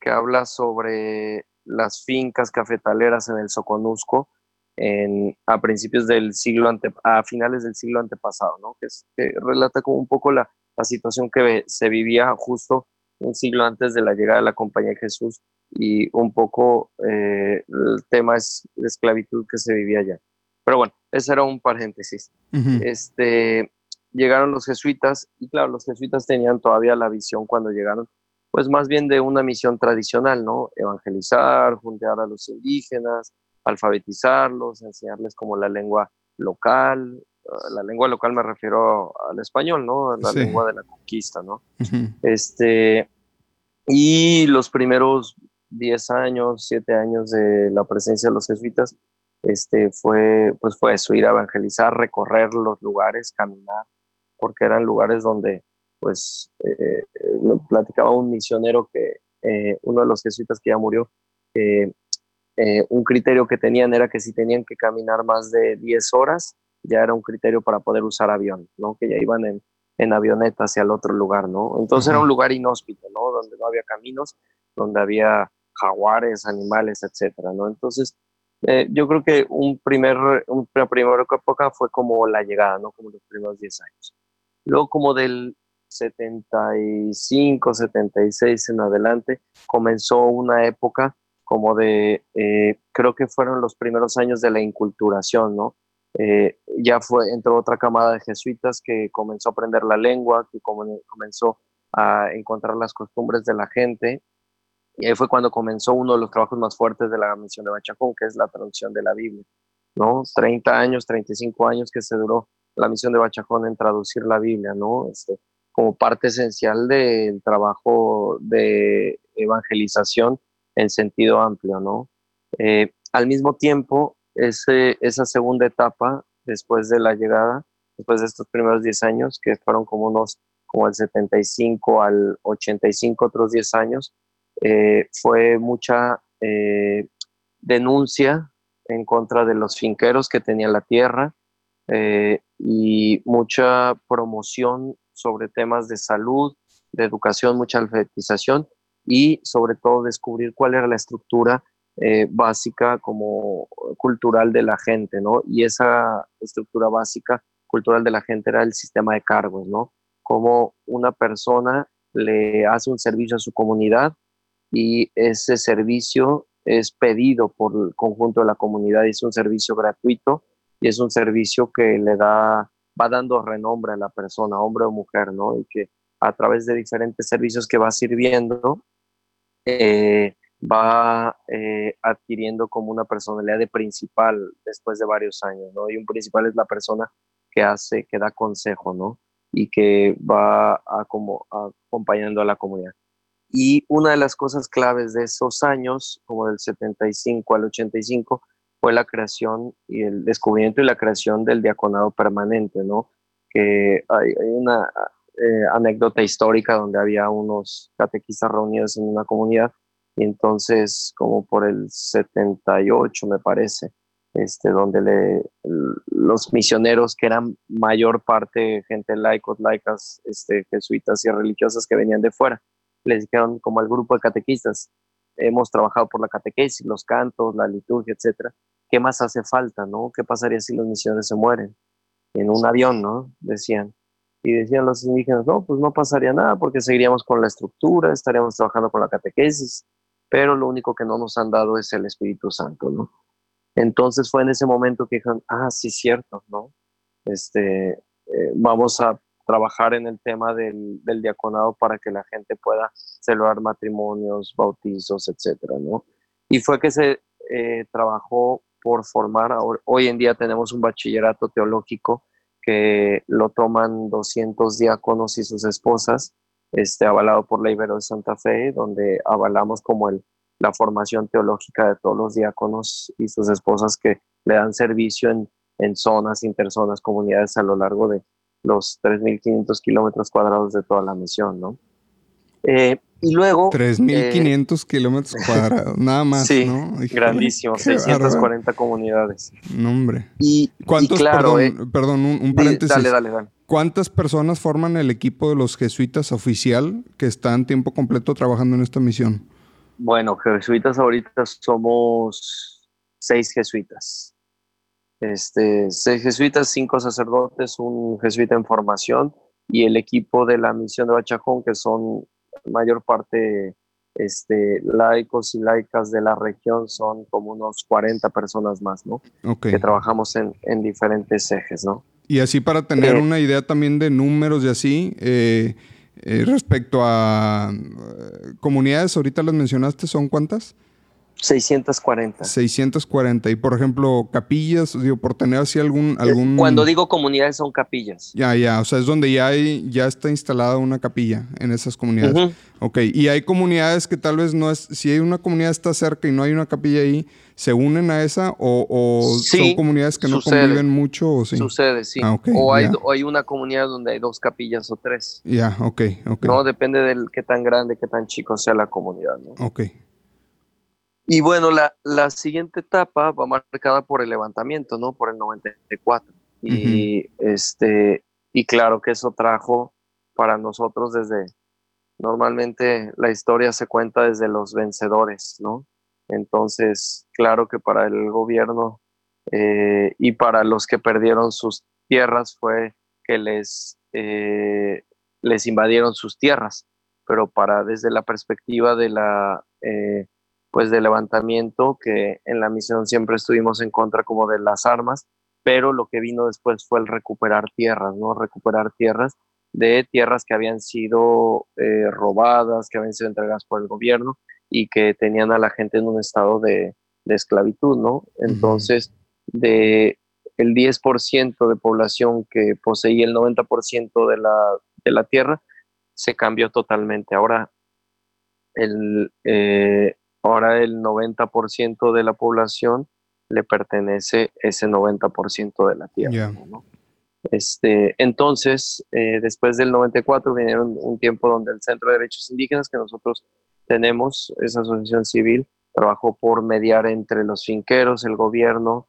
que habla sobre las fincas cafetaleras en el Soconusco en, a principios del siglo ante, a finales del siglo antepasado, ¿no? que, es- que relata como un poco la, la situación que se vivía justo un siglo antes de la llegada de la Compañía de Jesús y un poco eh, el tema es de esclavitud que se vivía allá. Pero bueno, ese era un paréntesis. Este, llegaron los jesuitas y claro, los jesuitas tenían todavía la visión cuando llegaron, pues más bien de una misión tradicional, ¿no? Evangelizar, juntar a los indígenas, alfabetizarlos, enseñarles como la lengua local. Uh, La lengua local me refiero al español, ¿no? La Sí. lengua de la conquista, ¿no? Ujú. Este, y los primeros 10 años, 7 años de la presencia de los jesuitas, este, fue, pues fue eso, ir a evangelizar, recorrer los lugares, caminar, porque eran lugares donde, pues, eh, me platicaba un misionero que, eh, uno de los jesuitas que ya murió, que eh, un criterio que tenían era que si tenían que caminar más de 10 horas, ya era un criterio para poder usar avión, ¿no? Que ya iban en, en avioneta hacia el otro lugar, ¿no? Entonces era Ajá. un lugar inhóspito, ¿no? Donde no había caminos, donde había jaguares, animales, etcétera, ¿no? Entonces, eh, yo creo que un primer, un- una primera época fue como la llegada, ¿no? Como los primeros 10 años. Luego, como del 75, 76 en adelante, comenzó una época como de, eh, creo que fueron los primeros años de la inculturación, ¿no? Eh, ya fue, entró otra camada de jesuitas que comenzó a aprender la lengua, que come- comenzó a encontrar las costumbres de la gente. Y ahí fue cuando comenzó uno de los trabajos más fuertes de la misión de Bachacón, que es la traducción de la Biblia. ¿no? 30 años, 35 años que se duró la misión de Bachajón en traducir la Biblia, ¿no? Este, como parte esencial del trabajo de evangelización en sentido amplio, ¿no? Eh, al mismo tiempo, ese, esa segunda etapa, después de la llegada, después de estos primeros 10 años, que fueron como unos, como el 75 al 85, otros 10 años, eh, fue mucha eh, denuncia en contra de los finqueros que tenían la tierra eh, y mucha promoción sobre temas de salud, de educación, mucha alfabetización y sobre todo descubrir cuál era la estructura eh, básica como cultural de la gente, ¿no? Y esa estructura básica cultural de la gente era el sistema de cargos, ¿no? Como una persona le hace un servicio a su comunidad y ese servicio es pedido por el conjunto de la comunidad es un servicio gratuito y es un servicio que le da, va dando renombre a la persona, hombre o mujer, ¿no? Y que a través de diferentes servicios que va sirviendo, eh, va eh, adquiriendo como una personalidad de principal después de varios años, ¿no? Y un principal es la persona que hace, que da consejo, ¿no? Y que va a como acompañando a la comunidad. Y una de las cosas claves de esos años, como del 75 al 85, fue la creación y el descubrimiento y la creación del diaconado permanente, ¿no? Que hay, una eh, anécdota histórica donde había unos catequistas reunidos en una comunidad y entonces como por el 78 me parece, este, donde los misioneros que eran mayor parte gente laicos, laicas, este, jesuitas y religiosas que venían de fuera, les dijeron como al grupo de catequistas, hemos trabajado por la catequesis, los cantos, la liturgia, etcétera. ¿Qué más hace falta, no? ¿Qué pasaría si los misioneros se mueren? En un avión, ¿no? Decían. Y decían los indígenas, no, pues no pasaría nada porque seguiríamos con la estructura, estaríamos trabajando con la catequesis, pero lo único que no nos han dado es el Espíritu Santo, ¿no? Entonces fue en ese momento que dijeron, ah, sí, cierto, ¿no? Este, eh, vamos a trabajar en el tema del, del, diaconado para que la gente pueda celebrar matrimonios, bautizos, etcétera, ¿no? Y fue que se eh, trabajó por formar, hoy en día tenemos un bachillerato teológico que lo toman 200 diáconos y sus esposas, este, avalado por la Ibero de Santa Fe, donde avalamos como el, la formación teológica de todos los diáconos y sus esposas que le dan servicio en, en zonas, interzonas, comunidades a lo largo de los 3.500 kilómetros cuadrados de toda la misión, ¿no? Eh, y luego... 3.500 eh, kilómetros <laughs> cuadrados, nada más, sí, ¿no? grandísimo, 640 comunidades. No, hombre. Y, ¿Cuántos, y claro, perdón, eh, perdón un, un, paréntesis. Dale, dale, dale. ¿Cuántas personas forman el equipo de los jesuitas oficial que están tiempo completo trabajando en esta misión? Bueno, jesuitas ahorita somos seis jesuitas. Este, seis jesuitas, cinco sacerdotes, un jesuita en formación y el equipo de la misión de Bachajón, que son mayor parte este, laicos y laicas de la región, son como unos 40 personas más, ¿no? Okay. Que trabajamos en, en diferentes ejes, ¿no? Y así para tener Eh, una idea también de números y así, eh, eh, respecto a comunidades, ahorita las mencionaste, ¿son cuántas? 640. 640. Y por ejemplo, capillas, digo, por tener así algún... algún... Cuando digo comunidades son capillas. Ya, ya, o sea, es donde ya hay, ya está instalada una capilla en esas comunidades. Ujú. Ok, y hay comunidades que tal vez no es, si hay una comunidad está cerca y no hay una capilla ahí, ¿se unen a esa o, o Sí, son comunidades que no sucede. conviven mucho o sí? Sucede, sí. Ah, hay, o hay una comunidad donde hay dos capillas o tres. Ya, ok, ok. No, depende del qué tan grande, qué tan chico sea la comunidad. ¿no? Ok, Y bueno, la, la siguiente etapa va marcada por el levantamiento, ¿no? Por el 94. Y, este, y claro que eso trajo para nosotros desde, normalmente la historia se cuenta desde los vencedores, ¿no? Entonces, claro que para el gobierno eh, y para los que perdieron sus tierras fue que les, eh, les invadieron sus tierras, pero para desde la perspectiva de la... Eh, pues de levantamiento, que en la misión siempre estuvimos en contra como de las armas, pero lo que vino después fue el recuperar tierras, ¿no? Recuperar tierras de tierras que habían sido eh, robadas, que habían sido entregadas por el gobierno y que tenían a la gente en un estado de, de esclavitud, ¿no? Entonces, de el 10% de población que poseía el 90% de la, de la tierra, se cambió totalmente. Ahora el, eh, ahora el 90% de la población le pertenece ese 90% de la tierra. ¿no? Este, entonces, eh, después del 94 vinieron un tiempo donde el Centro de Derechos Indígenas, que nosotros tenemos, esa asociación civil, trabajó por mediar entre los finqueros, el gobierno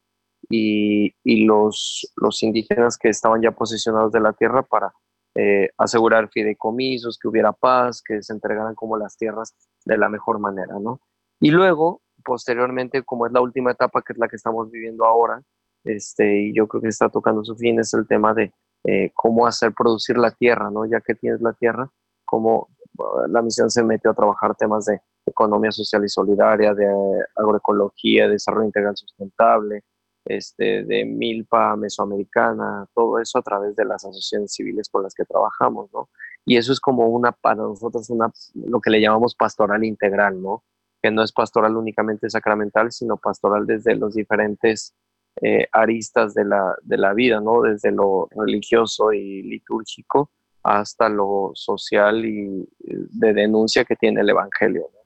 y, y los, los indígenas que estaban ya posicionados de la tierra para eh, asegurar fideicomisos, que hubiera paz, que se entregaran como las tierras de la mejor manera, ¿no? Y luego, posteriormente, como es la última etapa, que es la que estamos viviendo ahora, este, y yo creo que está tocando su fin, es el tema de eh, cómo hacer producir la tierra, ¿no? Ya que tienes la tierra, cómo uh, la misión se metió a trabajar temas de economía social y solidaria, de agroecología, desarrollo integral sustentable, este, de Milpa Mesoamericana, todo eso a través de las asociaciones civiles con las que trabajamos, ¿no? Y eso es como una, para nosotros, una, lo que le llamamos pastoral integral, ¿no? Que no es pastoral únicamente sacramental, sino pastoral desde los diferentes eh, aristas de la, de la vida, ¿no? Desde lo religioso y litúrgico hasta lo social y de denuncia que tiene el Evangelio. ¿no?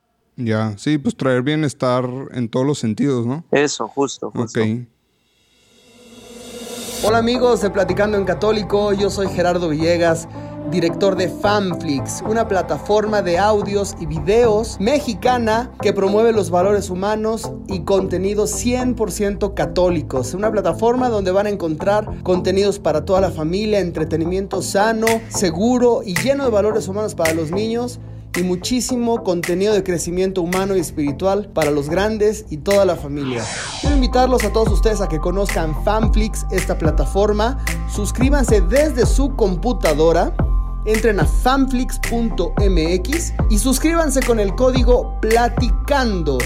Ya, sí, pues traer bienestar en todos los sentidos, ¿no? Eso, justo, justo. Ok. Hola amigos de Platicando en Católico, yo soy Gerardo Villegas, director de Fanflix, una plataforma de audios y videos mexicana que promueve los valores humanos y contenidos 100% católicos. Una plataforma donde van a encontrar contenidos para toda la familia, entretenimiento sano, seguro y lleno de valores humanos para los niños y muchísimo contenido de crecimiento humano y espiritual para los grandes y toda la familia. Quiero invitarlos a todos ustedes a que conozcan Fanflix, esta plataforma. Suscríbanse desde su computadora. Entren a fanflix.mx y suscríbanse con el código Platicando.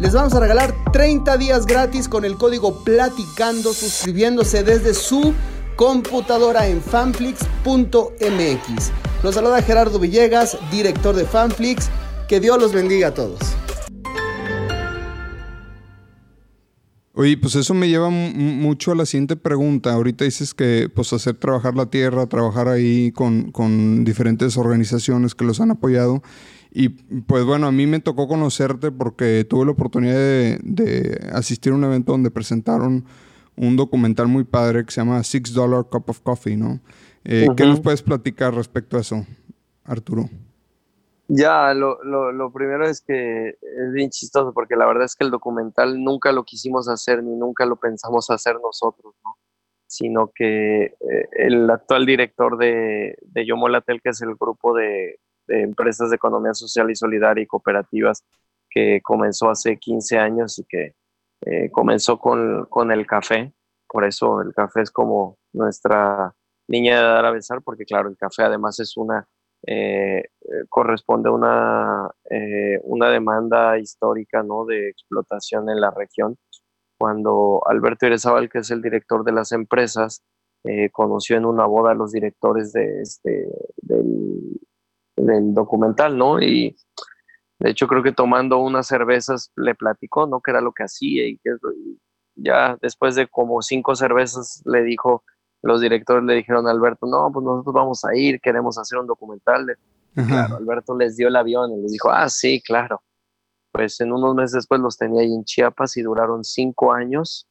Les vamos a regalar 30 días gratis con el código Platicando suscribiéndose desde su computadora en fanflix.mx. Los saluda Gerardo Villegas, director de Fanflix. Que Dios los bendiga a todos. Oye, pues eso me lleva mucho a la siguiente pregunta. Ahorita dices que pues hacer trabajar la tierra, trabajar ahí con, con, diferentes organizaciones que los han apoyado. Y pues bueno, a mí me tocó conocerte porque tuve la oportunidad de, de asistir a un evento donde presentaron un documental muy padre que se llama Six Dollar Cup of Coffee, ¿no? Eh, ¿Qué nos puedes platicar respecto a eso, Arturo? Ya, lo, lo, lo, primero es que es bien chistoso porque la verdad es que el documental nunca lo quisimos hacer ni nunca lo pensamos hacer nosotros, ¿no? Sino que eh, el actual director de, de Yomolatel, que es el grupo de, de, empresas de economía social y solidaria y cooperativas que comenzó hace 15 años y que eh, comenzó con, con el café, por eso el café es como nuestra niña de dar a besar, porque claro, el café además es una, eh, eh, corresponde a una, eh, una demanda histórica ¿no? de explotación en la región. Cuando Alberto Irezábal, que es el director de las empresas, conoció en una boda a los directores de este, del, del, documental, ¿no? Y de hecho creo que tomando unas cervezas le platicó, ¿no? Que era lo que hacía y que ya después de como cinco cervezas le dijo, los directores le dijeron a Alberto, no, pues nosotros vamos a ir, queremos hacer un documental. Claro, Alberto les dio el avión y les dijo, ah, sí, claro. Pues en unos meses después los tenía ahí en Chiapas y duraron cinco años,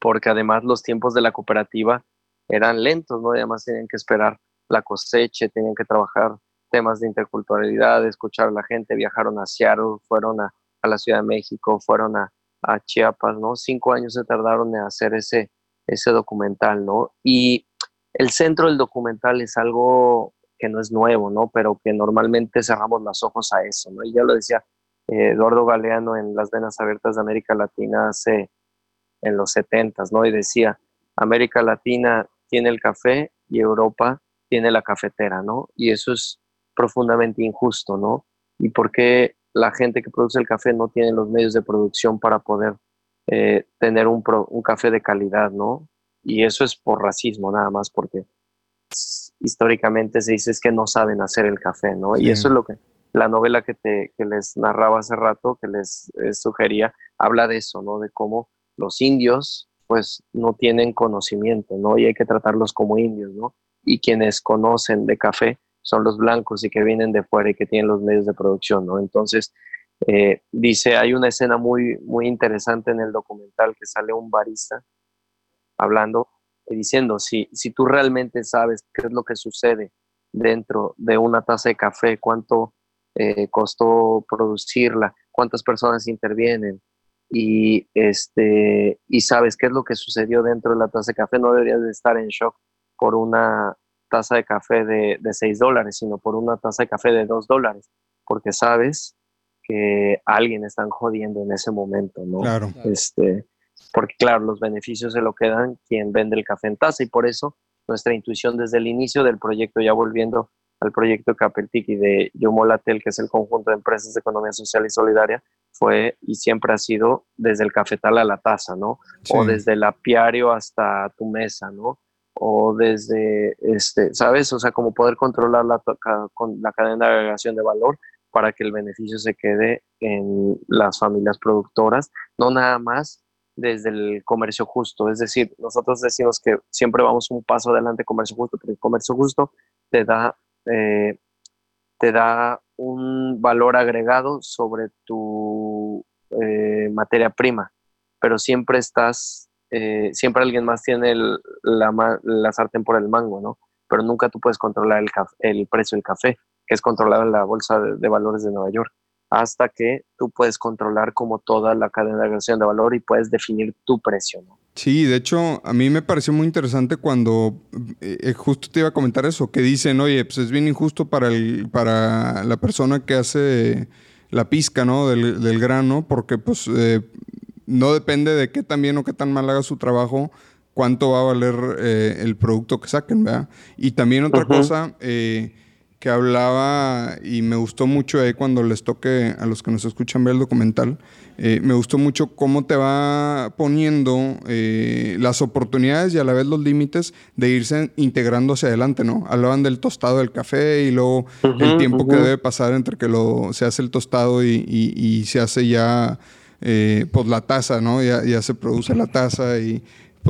porque además los tiempos de la cooperativa eran lentos, ¿no? además tenían que esperar la cosecha, tenían que trabajar temas de interculturalidad, escuchar a la gente, viajaron a Seattle, fueron a, a la Ciudad de México, fueron a, a Chiapas, ¿no? Cinco años se tardaron en hacer ese, ese documental, ¿no? Y el centro del documental es algo que no es nuevo, ¿no? Pero que normalmente cerramos los ojos a eso, ¿no? Y ya lo decía eh, Eduardo Galeano en Las Venas Abiertas de América Latina hace en los 70, ¿no? Y decía, América Latina tiene el café y Europa tiene la cafetera, ¿no? Y eso es profundamente injusto, ¿no? ¿Y por qué la gente que produce el café no tiene los medios de producción para poder eh, tener un, un, café de calidad, ¿no? Y eso es por racismo nada más, porque históricamente se dice es que no saben hacer el café, ¿no? Y eso es lo que la novela que, te, que les narraba hace rato, que les, sugería, habla de eso, ¿no? De cómo los indios pues no tienen conocimiento, ¿no? Y hay que tratarlos como indios, ¿no? Y quienes conocen de café son los blancos y que vienen de fuera y que tienen los medios de producción, ¿no? Entonces, eh, dice, hay una escena muy, muy interesante en el documental que sale un barista hablando y diciendo, si, si tú realmente sabes qué es lo que sucede dentro de una taza de café, cuánto eh, costó producirla, cuántas personas intervienen y, este, y sabes qué es lo que sucedió dentro de la taza de café, no deberías de estar en shock por una taza de café de, de 6 dólares, sino por una taza de café de 2 dólares, porque sabes que alguien están jodiendo en ese momento, ¿no? Claro. Este, porque claro, los beneficios se lo quedan quien vende el café en taza y por eso nuestra intuición desde el inicio del proyecto, ya volviendo al proyecto Capeltic y de Yomolatel, que es el conjunto de empresas de economía social y solidaria, fue y siempre ha sido desde el cafetal a la taza, ¿no? O desde el apiario hasta tu mesa, ¿no? O desde, este, ¿sabes? O sea, como poder controlar la, con la cadena de agregación de valor para que el beneficio se quede en las familias productoras, no nada más desde el comercio justo. Es decir, nosotros decimos que siempre vamos un paso adelante comercio justo, porque el comercio justo te da, eh, te da un valor agregado sobre tu eh, materia prima, pero siempre estás, eh, siempre alguien más tiene el- la, la sartén por el mango, ¿no? Pero nunca tú puedes controlar el, el precio del café, que es controlado en la Bolsa de, de Valores de Nueva York, hasta que tú puedes controlar como toda la cadena de agregación de valor y puedes definir tu precio, ¿no? Sí, de hecho, a mí me pareció muy interesante cuando eh, eh, justo te iba a comentar eso, que dicen, oye, pues es bien injusto para, el, para la persona que hace la pizca, ¿no? Del, del grano, porque pues eh, no depende de qué tan bien o qué tan mal haga su trabajo, cuánto va a valer eh, el producto que saquen, ¿verdad? Y también otra Ujú. cosa eh, que hablaba y me gustó mucho ahí cuando les toque a los que nos escuchan ver el documental, eh, me gustó mucho cómo te va poniendo eh, las oportunidades y a la vez los límites de irse integrando hacia adelante, ¿no? Hablaban del tostado del café y luego el tiempo que debe pasar entre que lo, se hace el tostado y, y- y se hace ya eh, pues la taza, ¿no? Ya, ya se produce la taza y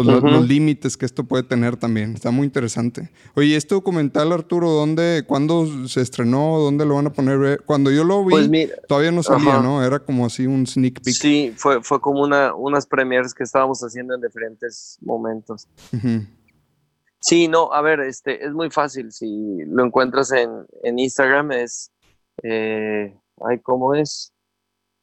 pues los límites que esto puede tener también. Está muy interesante. Oye, este documental, Arturo, ¿dónde, cuándo se estrenó? ¿Dónde lo van a poner? Cuando yo lo vi, Pues mira, todavía no salía, ajá. ¿no? Era como así un sneak peek. sí, fue, fue como una, unas premieres que estábamos haciendo en diferentes momentos. Sí, no, a ver, este, es muy fácil. Si lo encuentras en, en Instagram, es. Eh, ay, ¿cómo es?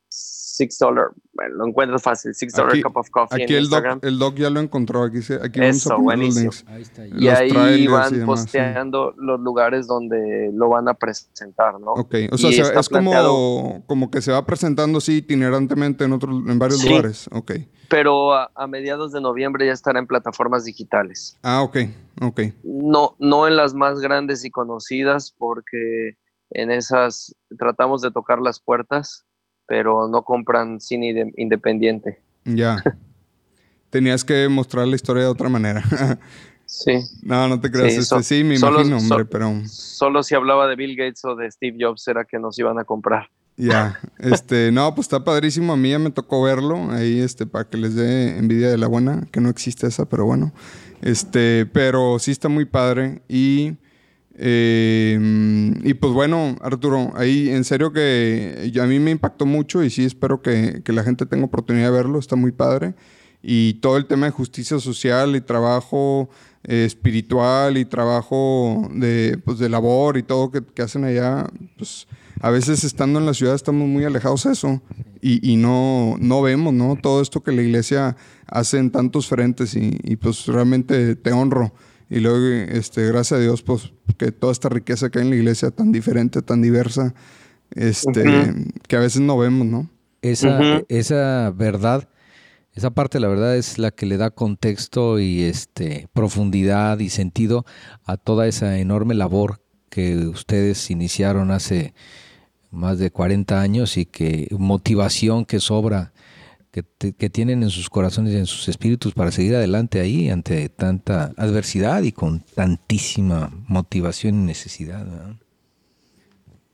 Six dollar. Bueno, lo encuentras fácil. Six dollar Aquí- cup of coffee Aquí en el doc, Instagram. el doc ya lo encontró. Aquí, se, aquí vamos Eso, a poner los buenísimo. links. Ahí está. Y los ahí y van demás, sí. posteando los lugares donde lo van a presentar, ¿no? Ok, o sea, se- es como, como que se va presentando así itinerantemente en, otros, en varios Sí. lugares. Ok. Pero a, a mediados de noviembre ya estará en plataformas digitales. Ah, ok, ok. No, no en las más grandes y conocidas, porque en esas tratamos de tocar las puertas, pero no compran cine inde- independiente. Ya. Tenías que mostrar la historia de otra manera. <laughs> Sí. no, no te creas. Sí, este, so- sí, me solo- imagino, hombre, so- pero Solo si hablaba de Bill Gates o de Steve Jobs era que nos iban a comprar. ya. <laughs> Este, no, pues está padrísimo. A mí ya me tocó verlo ahí, este, para que les dé envidia de la buena, que no existe esa, pero bueno. Este, pero sí está muy padre. Y, eh, y pues bueno, Arturo, ahí en serio que a mí me impactó mucho y sí espero que, que la gente tenga oportunidad de verlo. Está muy padre. Y todo el tema de justicia social y trabajo eh, espiritual y trabajo de, pues, de labor y todo que, que hacen allá, pues a veces estando en la ciudad estamos muy alejados de eso y, y no, no vemos ¿no? todo esto que la iglesia hace en tantos frentes y, y, pues realmente te honro. Y luego, este, gracias a Dios, pues que toda esta riqueza que hay en la iglesia tan diferente, tan diversa, este, que a veces no vemos, ¿no? Esa, esa verdad, esa parte, la verdad, es la que le da contexto y este profundidad y sentido a toda esa enorme labor que ustedes iniciaron hace más de 40 años y que motivación que sobra que, te- que tienen en sus corazones y en sus espíritus para seguir adelante ahí ante tanta adversidad y con tantísima motivación y necesidad. ¿verdad?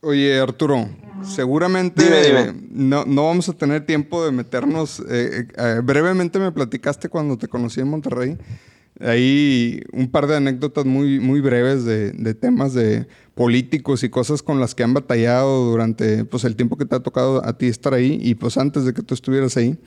Oye, Arturo, seguramente Dime, dime. No, no vamos a tener tiempo de meternos. eh, eh, brevemente me platicaste cuando te conocí en Monterrey. Ahí un par de anécdotas muy, muy breves de, de temas de políticos y cosas con las que han batallado durante pues, el tiempo que te ha tocado a ti estar ahí y pues antes de que tú estuvieras ahí.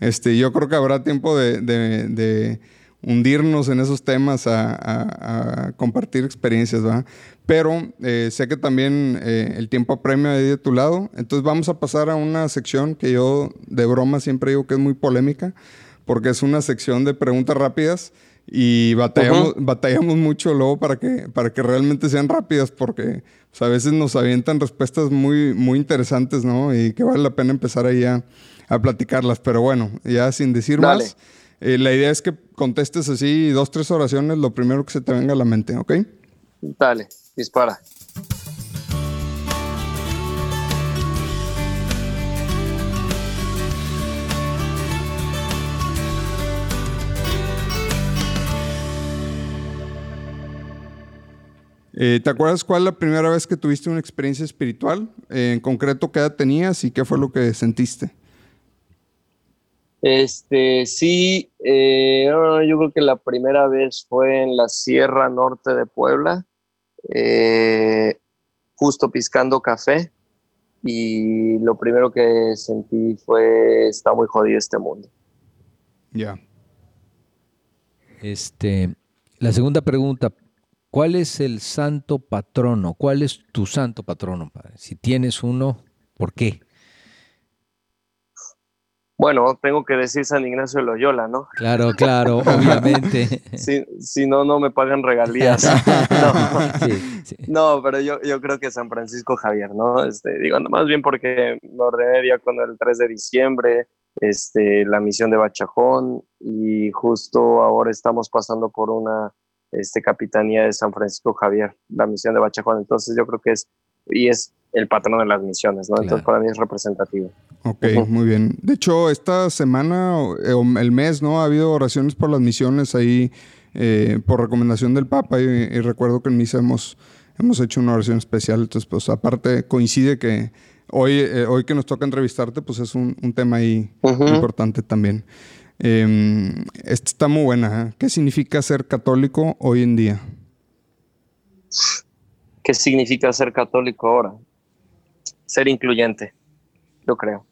Este, yo creo que habrá tiempo de, de- de hundirnos en esos temas a, a- a compartir experiencias, ¿va? Pero eh, sé que también eh, el tiempo apremia ahí de tu lado. Entonces vamos a pasar a una sección que yo de broma siempre digo que es muy polémica, porque es una sección de preguntas rápidas y batallamos, batallamos mucho luego para que, para que realmente sean rápidas, porque pues, a veces nos avientan respuestas muy, muy interesantes, ¿no? Y que vale la pena empezar ahí a, a platicarlas. Pero bueno, ya sin decir Dale. más, eh, la idea es que contestes así dos, tres oraciones, lo primero que se te venga a la mente, ¿ok? Dale, dispara. Eh, ¿Te acuerdas cuál es la primera vez que tuviste una experiencia espiritual? Eh, en concreto, ¿qué edad tenías y qué fue lo que sentiste? Este, sí, eh, yo creo que la primera vez fue en la Sierra Norte de Puebla, eh, justo piscando café, y lo primero que sentí fue, está muy jodido este mundo. Ya. Este, la segunda pregunta, ¿cuál es el santo patrono? ¿Cuál es tu santo patrono, padre? Si tienes uno, ¿por qué? Bueno, tengo que decir San Ignacio de Loyola, ¿no? Claro, claro, <laughs> obviamente. Si, si no, no me pagan regalías. <laughs> No. Sí, sí. No, pero yo, yo creo que San Francisco Javier, ¿no? Este, digo, más bien porque me ordené diácono el 3 de diciembre, este, la misión de Bachajón, y justo ahora estamos pasando por una este, capitanía de San Francisco Javier, la misión de Bachajón. Entonces yo creo que es, y es el patrón de las misiones, ¿no? Entonces Claro. para mí es representativo. Ok, Ujú. muy bien. De hecho, esta semana, o eh, el mes, ¿no? Ha habido oraciones por las misiones ahí eh, por recomendación del Papa y, y recuerdo que en misa hemos, hemos hecho una oración especial. Entonces, pues aparte coincide que hoy, eh, hoy que nos toca entrevistarte, pues es un, un tema ahí Ujú. importante también. Eh, esta está muy buena. ¿eh? ¿Qué significa ser católico hoy en día? ¿Qué significa ser católico ahora? Ser incluyente, yo creo.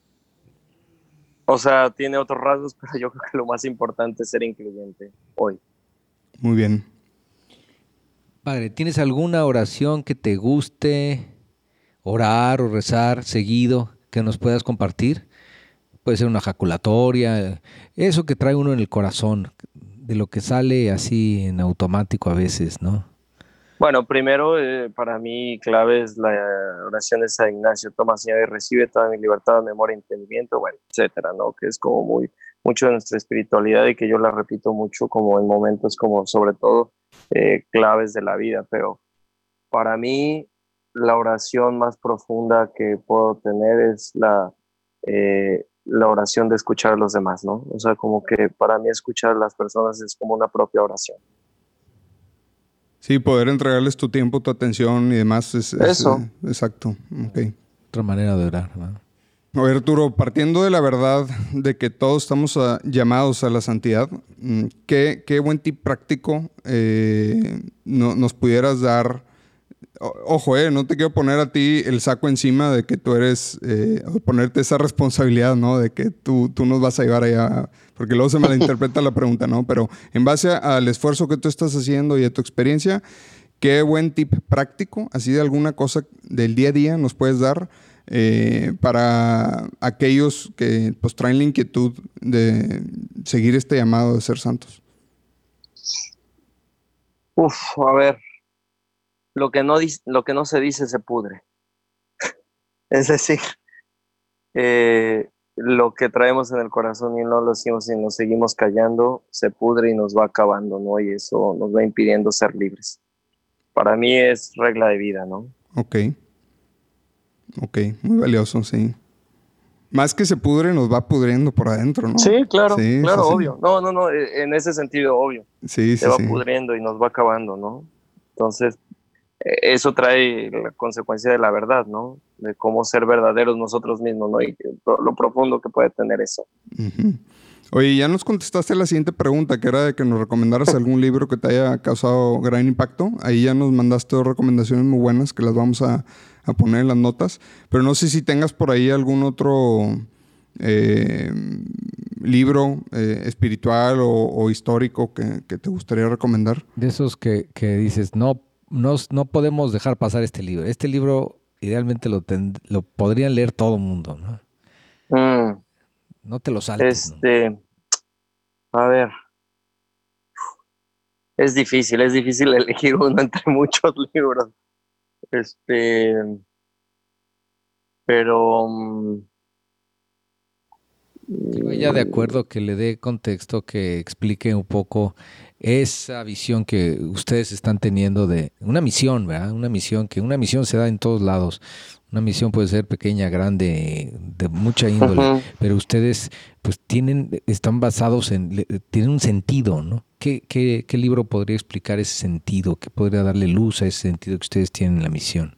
O sea, tiene otros rasgos, <laughs> pero yo creo que lo más importante es ser incluyente hoy. Muy bien. Padre, ¿tienes alguna oración que te guste orar o rezar seguido que nos puedas compartir? Puede ser una jaculatoria, eso que trae uno en el corazón, de lo que sale así en automático a veces, ¿no? Bueno, primero, eh, para mí, clave es la oración de San Ignacio. Toma, Señor, y recibe toda mi libertad, memoria, entendimiento, bueno, etcétera, ¿no? Que es como muy, mucho de nuestra espiritualidad y que yo la repito mucho como en momentos como, sobre todo, eh, claves de la vida. Pero para mí, la oración más profunda que puedo tener es la, eh, la oración de escuchar a los demás, ¿no? O sea, como que para mí escuchar a las personas es como una propia oración. Sí, poder entregarles tu tiempo, tu atención y demás. Es, es, Eso. eh, exacto. Otra manera de orar, ¿no? Oye, Arturo, partiendo de la verdad de que todos estamos ah, llamados a la santidad, mm, ¿qué, qué buen tip práctico eh, no- nos pudieras dar? Ojo, eh, no te quiero poner a ti el saco encima de que tú eres, eh, ponerte esa responsabilidad, ¿no? De que tú, tú nos vas a llevar allá, porque luego se <laughs> malinterpreta la pregunta, ¿no? Pero en base al esfuerzo que tú estás haciendo y a tu experiencia, ¿qué buen tip práctico, así de alguna cosa del día a día nos puedes dar? eh, para aquellos que pues traen la inquietud de seguir este llamado de ser santos. Uf, a ver, lo que no, lo que no se dice se pudre. <laughs> es decir, eh, lo que traemos en el corazón y no lo decimos y nos seguimos callando, se pudre y nos va acabando, ¿no? Y eso nos va impidiendo ser libres. Para mí es regla de vida, ¿no? Ok. Ok, muy valioso, sí. Más que se pudre, nos va pudriendo por adentro, ¿no? Sí, claro, Sí, claro, sí, obvio. No, no, no, eh, en ese sentido, obvio. Sí, sí, se va pudriendo y nos va acabando, ¿no? Entonces, eso trae la consecuencia de la verdad, ¿no? De cómo ser verdaderos nosotros mismos, ¿no? Y lo, lo profundo que puede tener eso. Ujú. Oye, ya nos contestaste la siguiente pregunta, que era de que nos recomendaras algún libro que te haya causado gran impacto. Ahí ya nos mandaste dos recomendaciones muy buenas que las vamos a, a poner en las notas. Pero no sé si tengas por ahí algún otro eh, libro eh, espiritual o, o histórico que, que te gustaría recomendar. De esos que, que dices, no, no, no podemos dejar pasar este libro. Este libro idealmente lo, ten- lo podrían leer todo el mundo, ¿no? Mm, No te lo saltes. ¿no? este, a ver. Es difícil, es difícil elegir uno entre <laughs> muchos libros. Este, pero Que vaya de acuerdo, que le dé contexto, que explique un poco esa visión que ustedes están teniendo de una misión, ¿verdad? Una misión que una misión se da en todos lados. Una misión puede ser pequeña, grande, de mucha índole, pero ustedes pues tienen, están basados en, tienen un sentido, ¿no? ¿Qué, qué, qué libro podría explicar ese sentido? ¿Qué podría darle luz a ese sentido que ustedes tienen en la misión?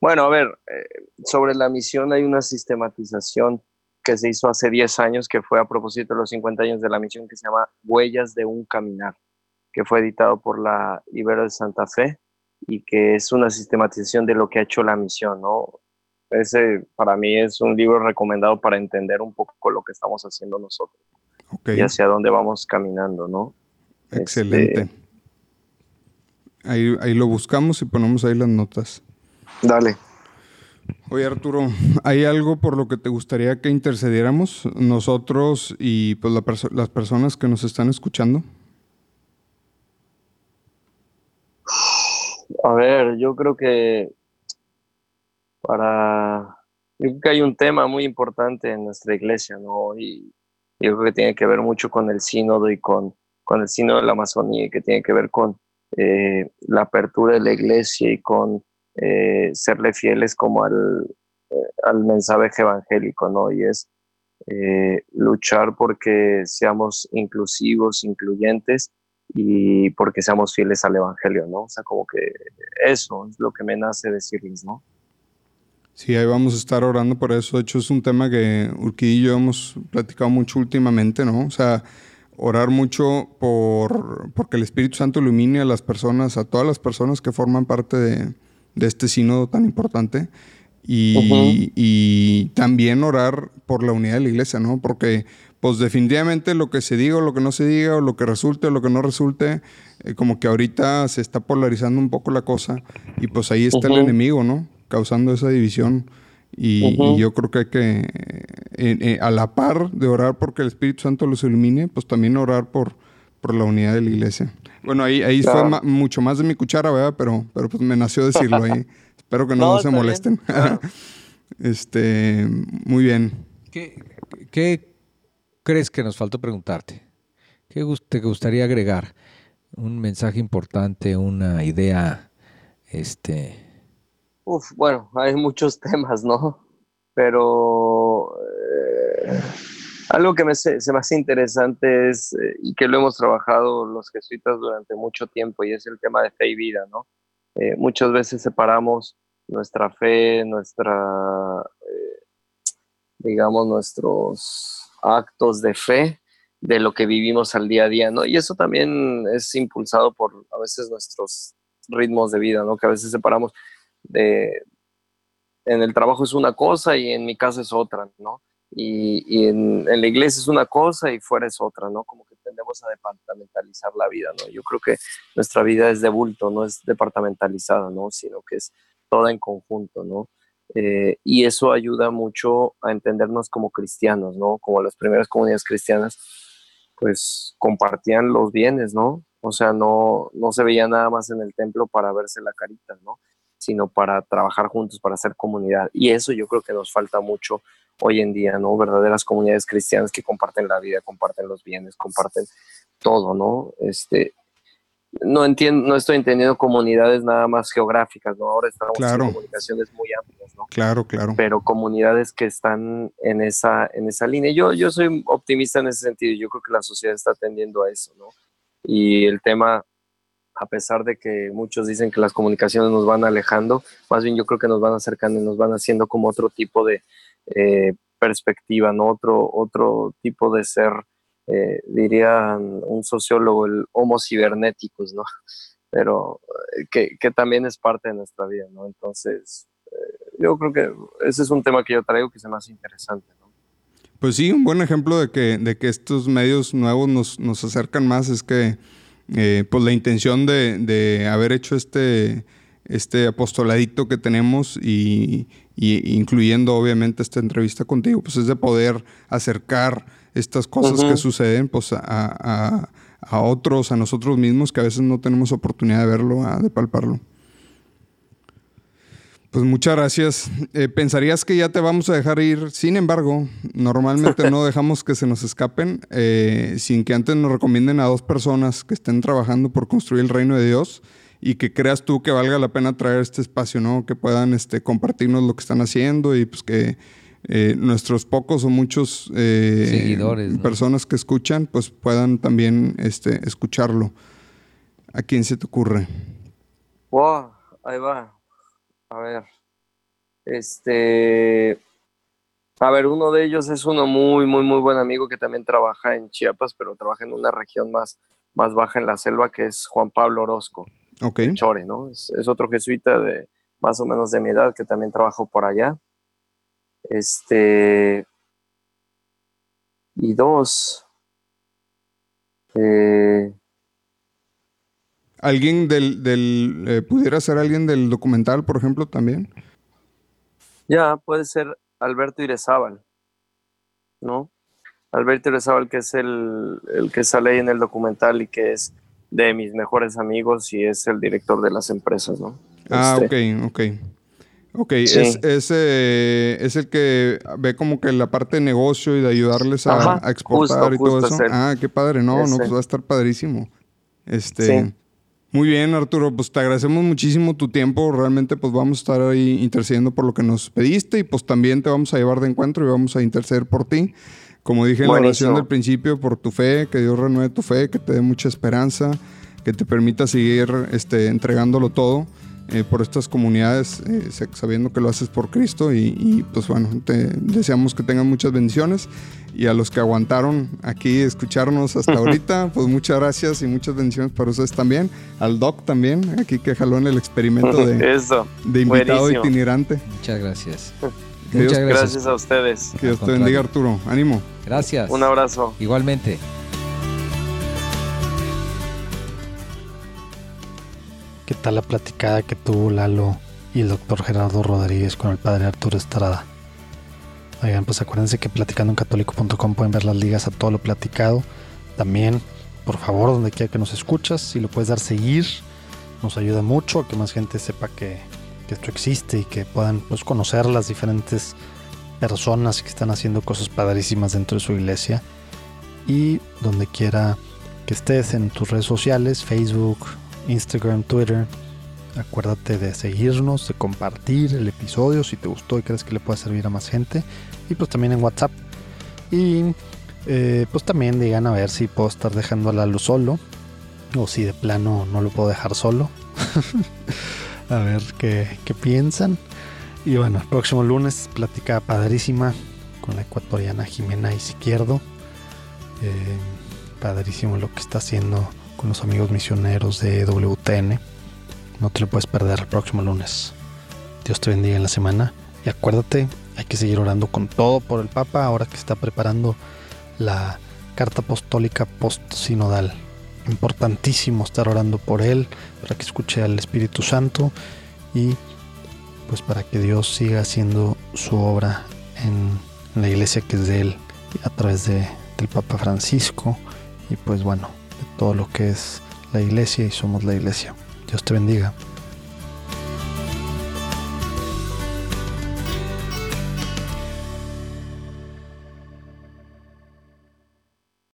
Bueno, a ver, eh, sobre la misión hay una sistematización que se hizo hace 10 años, que fue a propósito de los 50 años de la misión, que se llama Huellas de un Caminar, que fue editado por la Ibero de Santa Fe y que es una sistematización de lo que ha hecho la misión, ¿no? Ese para mí es un libro recomendado para entender un poco lo que estamos haciendo nosotros Ok, y hacia dónde vamos caminando, ¿no? excelente. este- Ahí, ahí lo buscamos y ponemos ahí las notas. Dale. Oye Arturo, ¿hay algo por lo que te gustaría que intercediéramos nosotros y pues las personas que nos están escuchando? A ver, yo creo que para... Yo creo que hay un tema muy importante en nuestra iglesia, ¿no? Y yo creo que tiene que ver mucho con el sínodo y con, con el sínodo de la Amazonía, que tiene que ver con eh, la apertura de la iglesia y con eh, serle fieles como al, eh, al mensaje evangélico, ¿no? Y es eh, luchar porque seamos inclusivos, incluyentes y porque seamos fieles al evangelio, ¿no? O sea, como que eso es lo que me nace decirles, ¿no? Sí, ahí vamos a estar orando por eso. De hecho, es un tema que Urquí y yo hemos platicado mucho últimamente, ¿no? O sea, orar mucho por porque el Espíritu Santo ilumine a las personas, a todas las personas que forman parte de, de este sínodo tan importante. Y, y también orar por la unidad de la iglesia, ¿no? Porque, pues definitivamente lo que se diga o lo que no se diga, o lo que resulte o lo que no resulte, eh, como que ahorita se está polarizando un poco la cosa. Y pues ahí está el enemigo, ¿no? Causando esa división. Y yo creo que hay que, eh, eh, a la par de orar porque el Espíritu Santo los ilumine, pues también orar por, por la unidad de la iglesia. Bueno, ahí, ahí fue ma- mucho más de mi cuchara, ¿verdad? Pero, pero pues me nació decirlo ahí. <laughs> Espero que no, No, se molesten. <laughs> Claro. <laughs> este, muy bien. ¿Qué, qué crees que nos faltó preguntarte? ¿Qué te gustaría agregar? Un mensaje importante, una idea, este, Uf, bueno, hay muchos temas, ¿no? Pero eh, algo que me se, se me hace interesante es, eh, y que lo hemos trabajado los jesuitas durante mucho tiempo, y es el tema de fe y vida, ¿no? Eh, muchas veces separamos nuestra fe, nuestra, eh, digamos, nuestros actos de fe de lo que vivimos al día a día, ¿no? Y eso también es impulsado por a veces nuestros ritmos de vida, ¿no? Que a veces separamos de en el trabajo es una cosa y en mi casa es otra, ¿no? Y, y en, en la iglesia es una cosa y fuera es otra, ¿no? Como que tendemos a departamentalizar la vida, ¿no? Yo creo que nuestra vida es de bulto, no es departamentalizada, ¿no? Sino que es toda en conjunto, ¿no? Eh, y eso ayuda mucho a entendernos como cristianos, ¿no? Como las primeras comunidades cristianas, pues compartían los bienes, ¿no? O sea, no, no se veía nada más en el templo para verse la carita, ¿no? Sino para trabajar juntos, para hacer comunidad. Y eso yo creo que nos falta mucho hoy en día, ¿no? Verdaderas comunidades cristianas que comparten la vida, comparten los bienes, comparten todo, ¿no? Este, no entiendo, no estoy entendiendo comunidades nada más geográficas, ¿no? Ahora estamos Claro. en comunicaciones muy amplias, ¿no? Claro, claro. pero comunidades que están en esa, en esa línea. Yo, yo soy optimista en ese sentido, yo creo que la sociedad está tendiendo a eso, ¿no? Y el tema a pesar de que muchos dicen que las comunicaciones nos van alejando, más bien yo creo que nos van acercando y nos van haciendo como otro tipo de eh, perspectiva, ¿no? Otro, otro tipo de ser, eh, diría un sociólogo, el homo cibernéticos, ¿no? <laughs> Pero eh, que, que, también es parte de nuestra vida, ¿no? Entonces, yo creo que ese es un tema que yo traigo que se me hace interesante. Pues sí, un buen ejemplo de que, de que estos medios nuevos nos, nos acercan más es que eh, pues la intención de, de, haber hecho este, este apostoladito que tenemos y, y, incluyendo obviamente esta entrevista contigo, pues es de poder acercar estas cosas uh -huh. que suceden pues a, a, a, otros, a nosotros mismos, que a veces no tenemos oportunidad de verlo, a, de palparlo. Pues muchas gracias. Eh, pensarías que ya te vamos a dejar ir. Sin embargo, normalmente no <laughs> dejamos que se nos escapen eh, sin que antes nos recomienden a dos personas que estén trabajando por construir el reino de Dios y que creas tú que valga la pena traer este espacio, ¿no? Que puedan este, compartirnos lo que están haciendo y pues que eh, nuestros pocos o muchos seguidores, ¿no? personas que escuchan, pues puedan también este, escucharlo. ¿A quién se te ocurre? Wow, ahí va. A ver. Este. A ver, uno de ellos es uno muy, muy, muy buen amigo que también trabaja en Chiapas, pero trabaja en una región más, más baja en la selva, que es Juan Pablo Orozco. Ok. Chore, ¿no? Es, es, otro jesuita de más o menos de mi edad que también trabajó por allá. Este. Y dos. Eh, ¿Alguien del, del eh, pudiera ser alguien del documental, por ejemplo, también? Ya, puede ser Alberto Irezábal, ¿no? Alberto Irezábal, que es el, el, que sale ahí en el documental y que es de mis mejores amigos y es el director de las empresas, ¿no? Ah, este. ok, ok. Ok, sí. es, es, eh, es, el que ve como que la parte de negocio y de ayudarles a, Ajá, a exportar justo, y todo eso. Ah, qué padre, no, no, pues va a estar padrísimo. Este, Sí. Muy bien, Arturo, pues te agradecemos muchísimo tu tiempo. Realmente, pues vamos a estar ahí intercediendo por lo que nos pediste y pues también te vamos a llevar de encuentro y vamos a interceder por ti. Como dije en Buenísimo. la oración del principio, por tu fe, que Dios renueve tu fe, que te dé mucha esperanza, que te permita seguir este, entregándolo todo eh, por estas comunidades, eh, sabiendo que lo haces por Cristo y, y, pues bueno, te deseamos que tengan muchas bendiciones y a los que aguantaron aquí escucharnos hasta <laughs> ahorita, pues muchas gracias y muchas bendiciones para ustedes también, al Doc también, aquí que jaló en el experimento de, <laughs> Eso. de invitado Buenísimo. itinerante. Muchas gracias. <laughs> Muchas gracias. Gracias a ustedes. Que Dios te bendiga. Arturo, ánimo. Gracias. Un abrazo. Igualmente. ¿Qué tal la platicada que tuvo Lalo y el doctor Gerardo Rodríguez con el padre Arturo Estrada? Oigan, pues acuérdense que platicandoencatólico.com pueden ver las ligas a todo lo platicado. También, por favor, donde quiera que nos escuchas, si lo puedes dar seguir, nos ayuda mucho a que más gente sepa que, que esto existe y que puedan pues, conocer las diferentes personas que están haciendo cosas padrísimas dentro de su iglesia. Y donde quiera que estés en tus redes sociales, Facebook, Instagram, Twitter. Acuérdate de seguirnos, de compartir el episodio si te gustó y crees que le puede servir a más gente. Y pues también en WhatsApp. Y eh, pues también digan a ver si puedo estar dejando a Lalo solo. O si de plano no lo puedo dejar solo. <laughs> a ver qué, qué piensan. Y bueno, el próximo lunes platica padrísima con la ecuatoriana Jimena Izquierdo. Eh, padrísimo lo que está haciendo con los amigos misioneros de WTN. No te lo puedes perder el próximo lunes. Dios te bendiga en la semana. Y acuérdate, hay que seguir orando con todo por el Papa ahora que está preparando la carta apostólica post-sinodal. Importantísimo estar orando por él, para que escuche al Espíritu Santo y pues para que Dios siga haciendo su obra en la iglesia que es de él a través de, del Papa Francisco y pues bueno, de todo lo que es la iglesia y somos la iglesia. Dios te bendiga.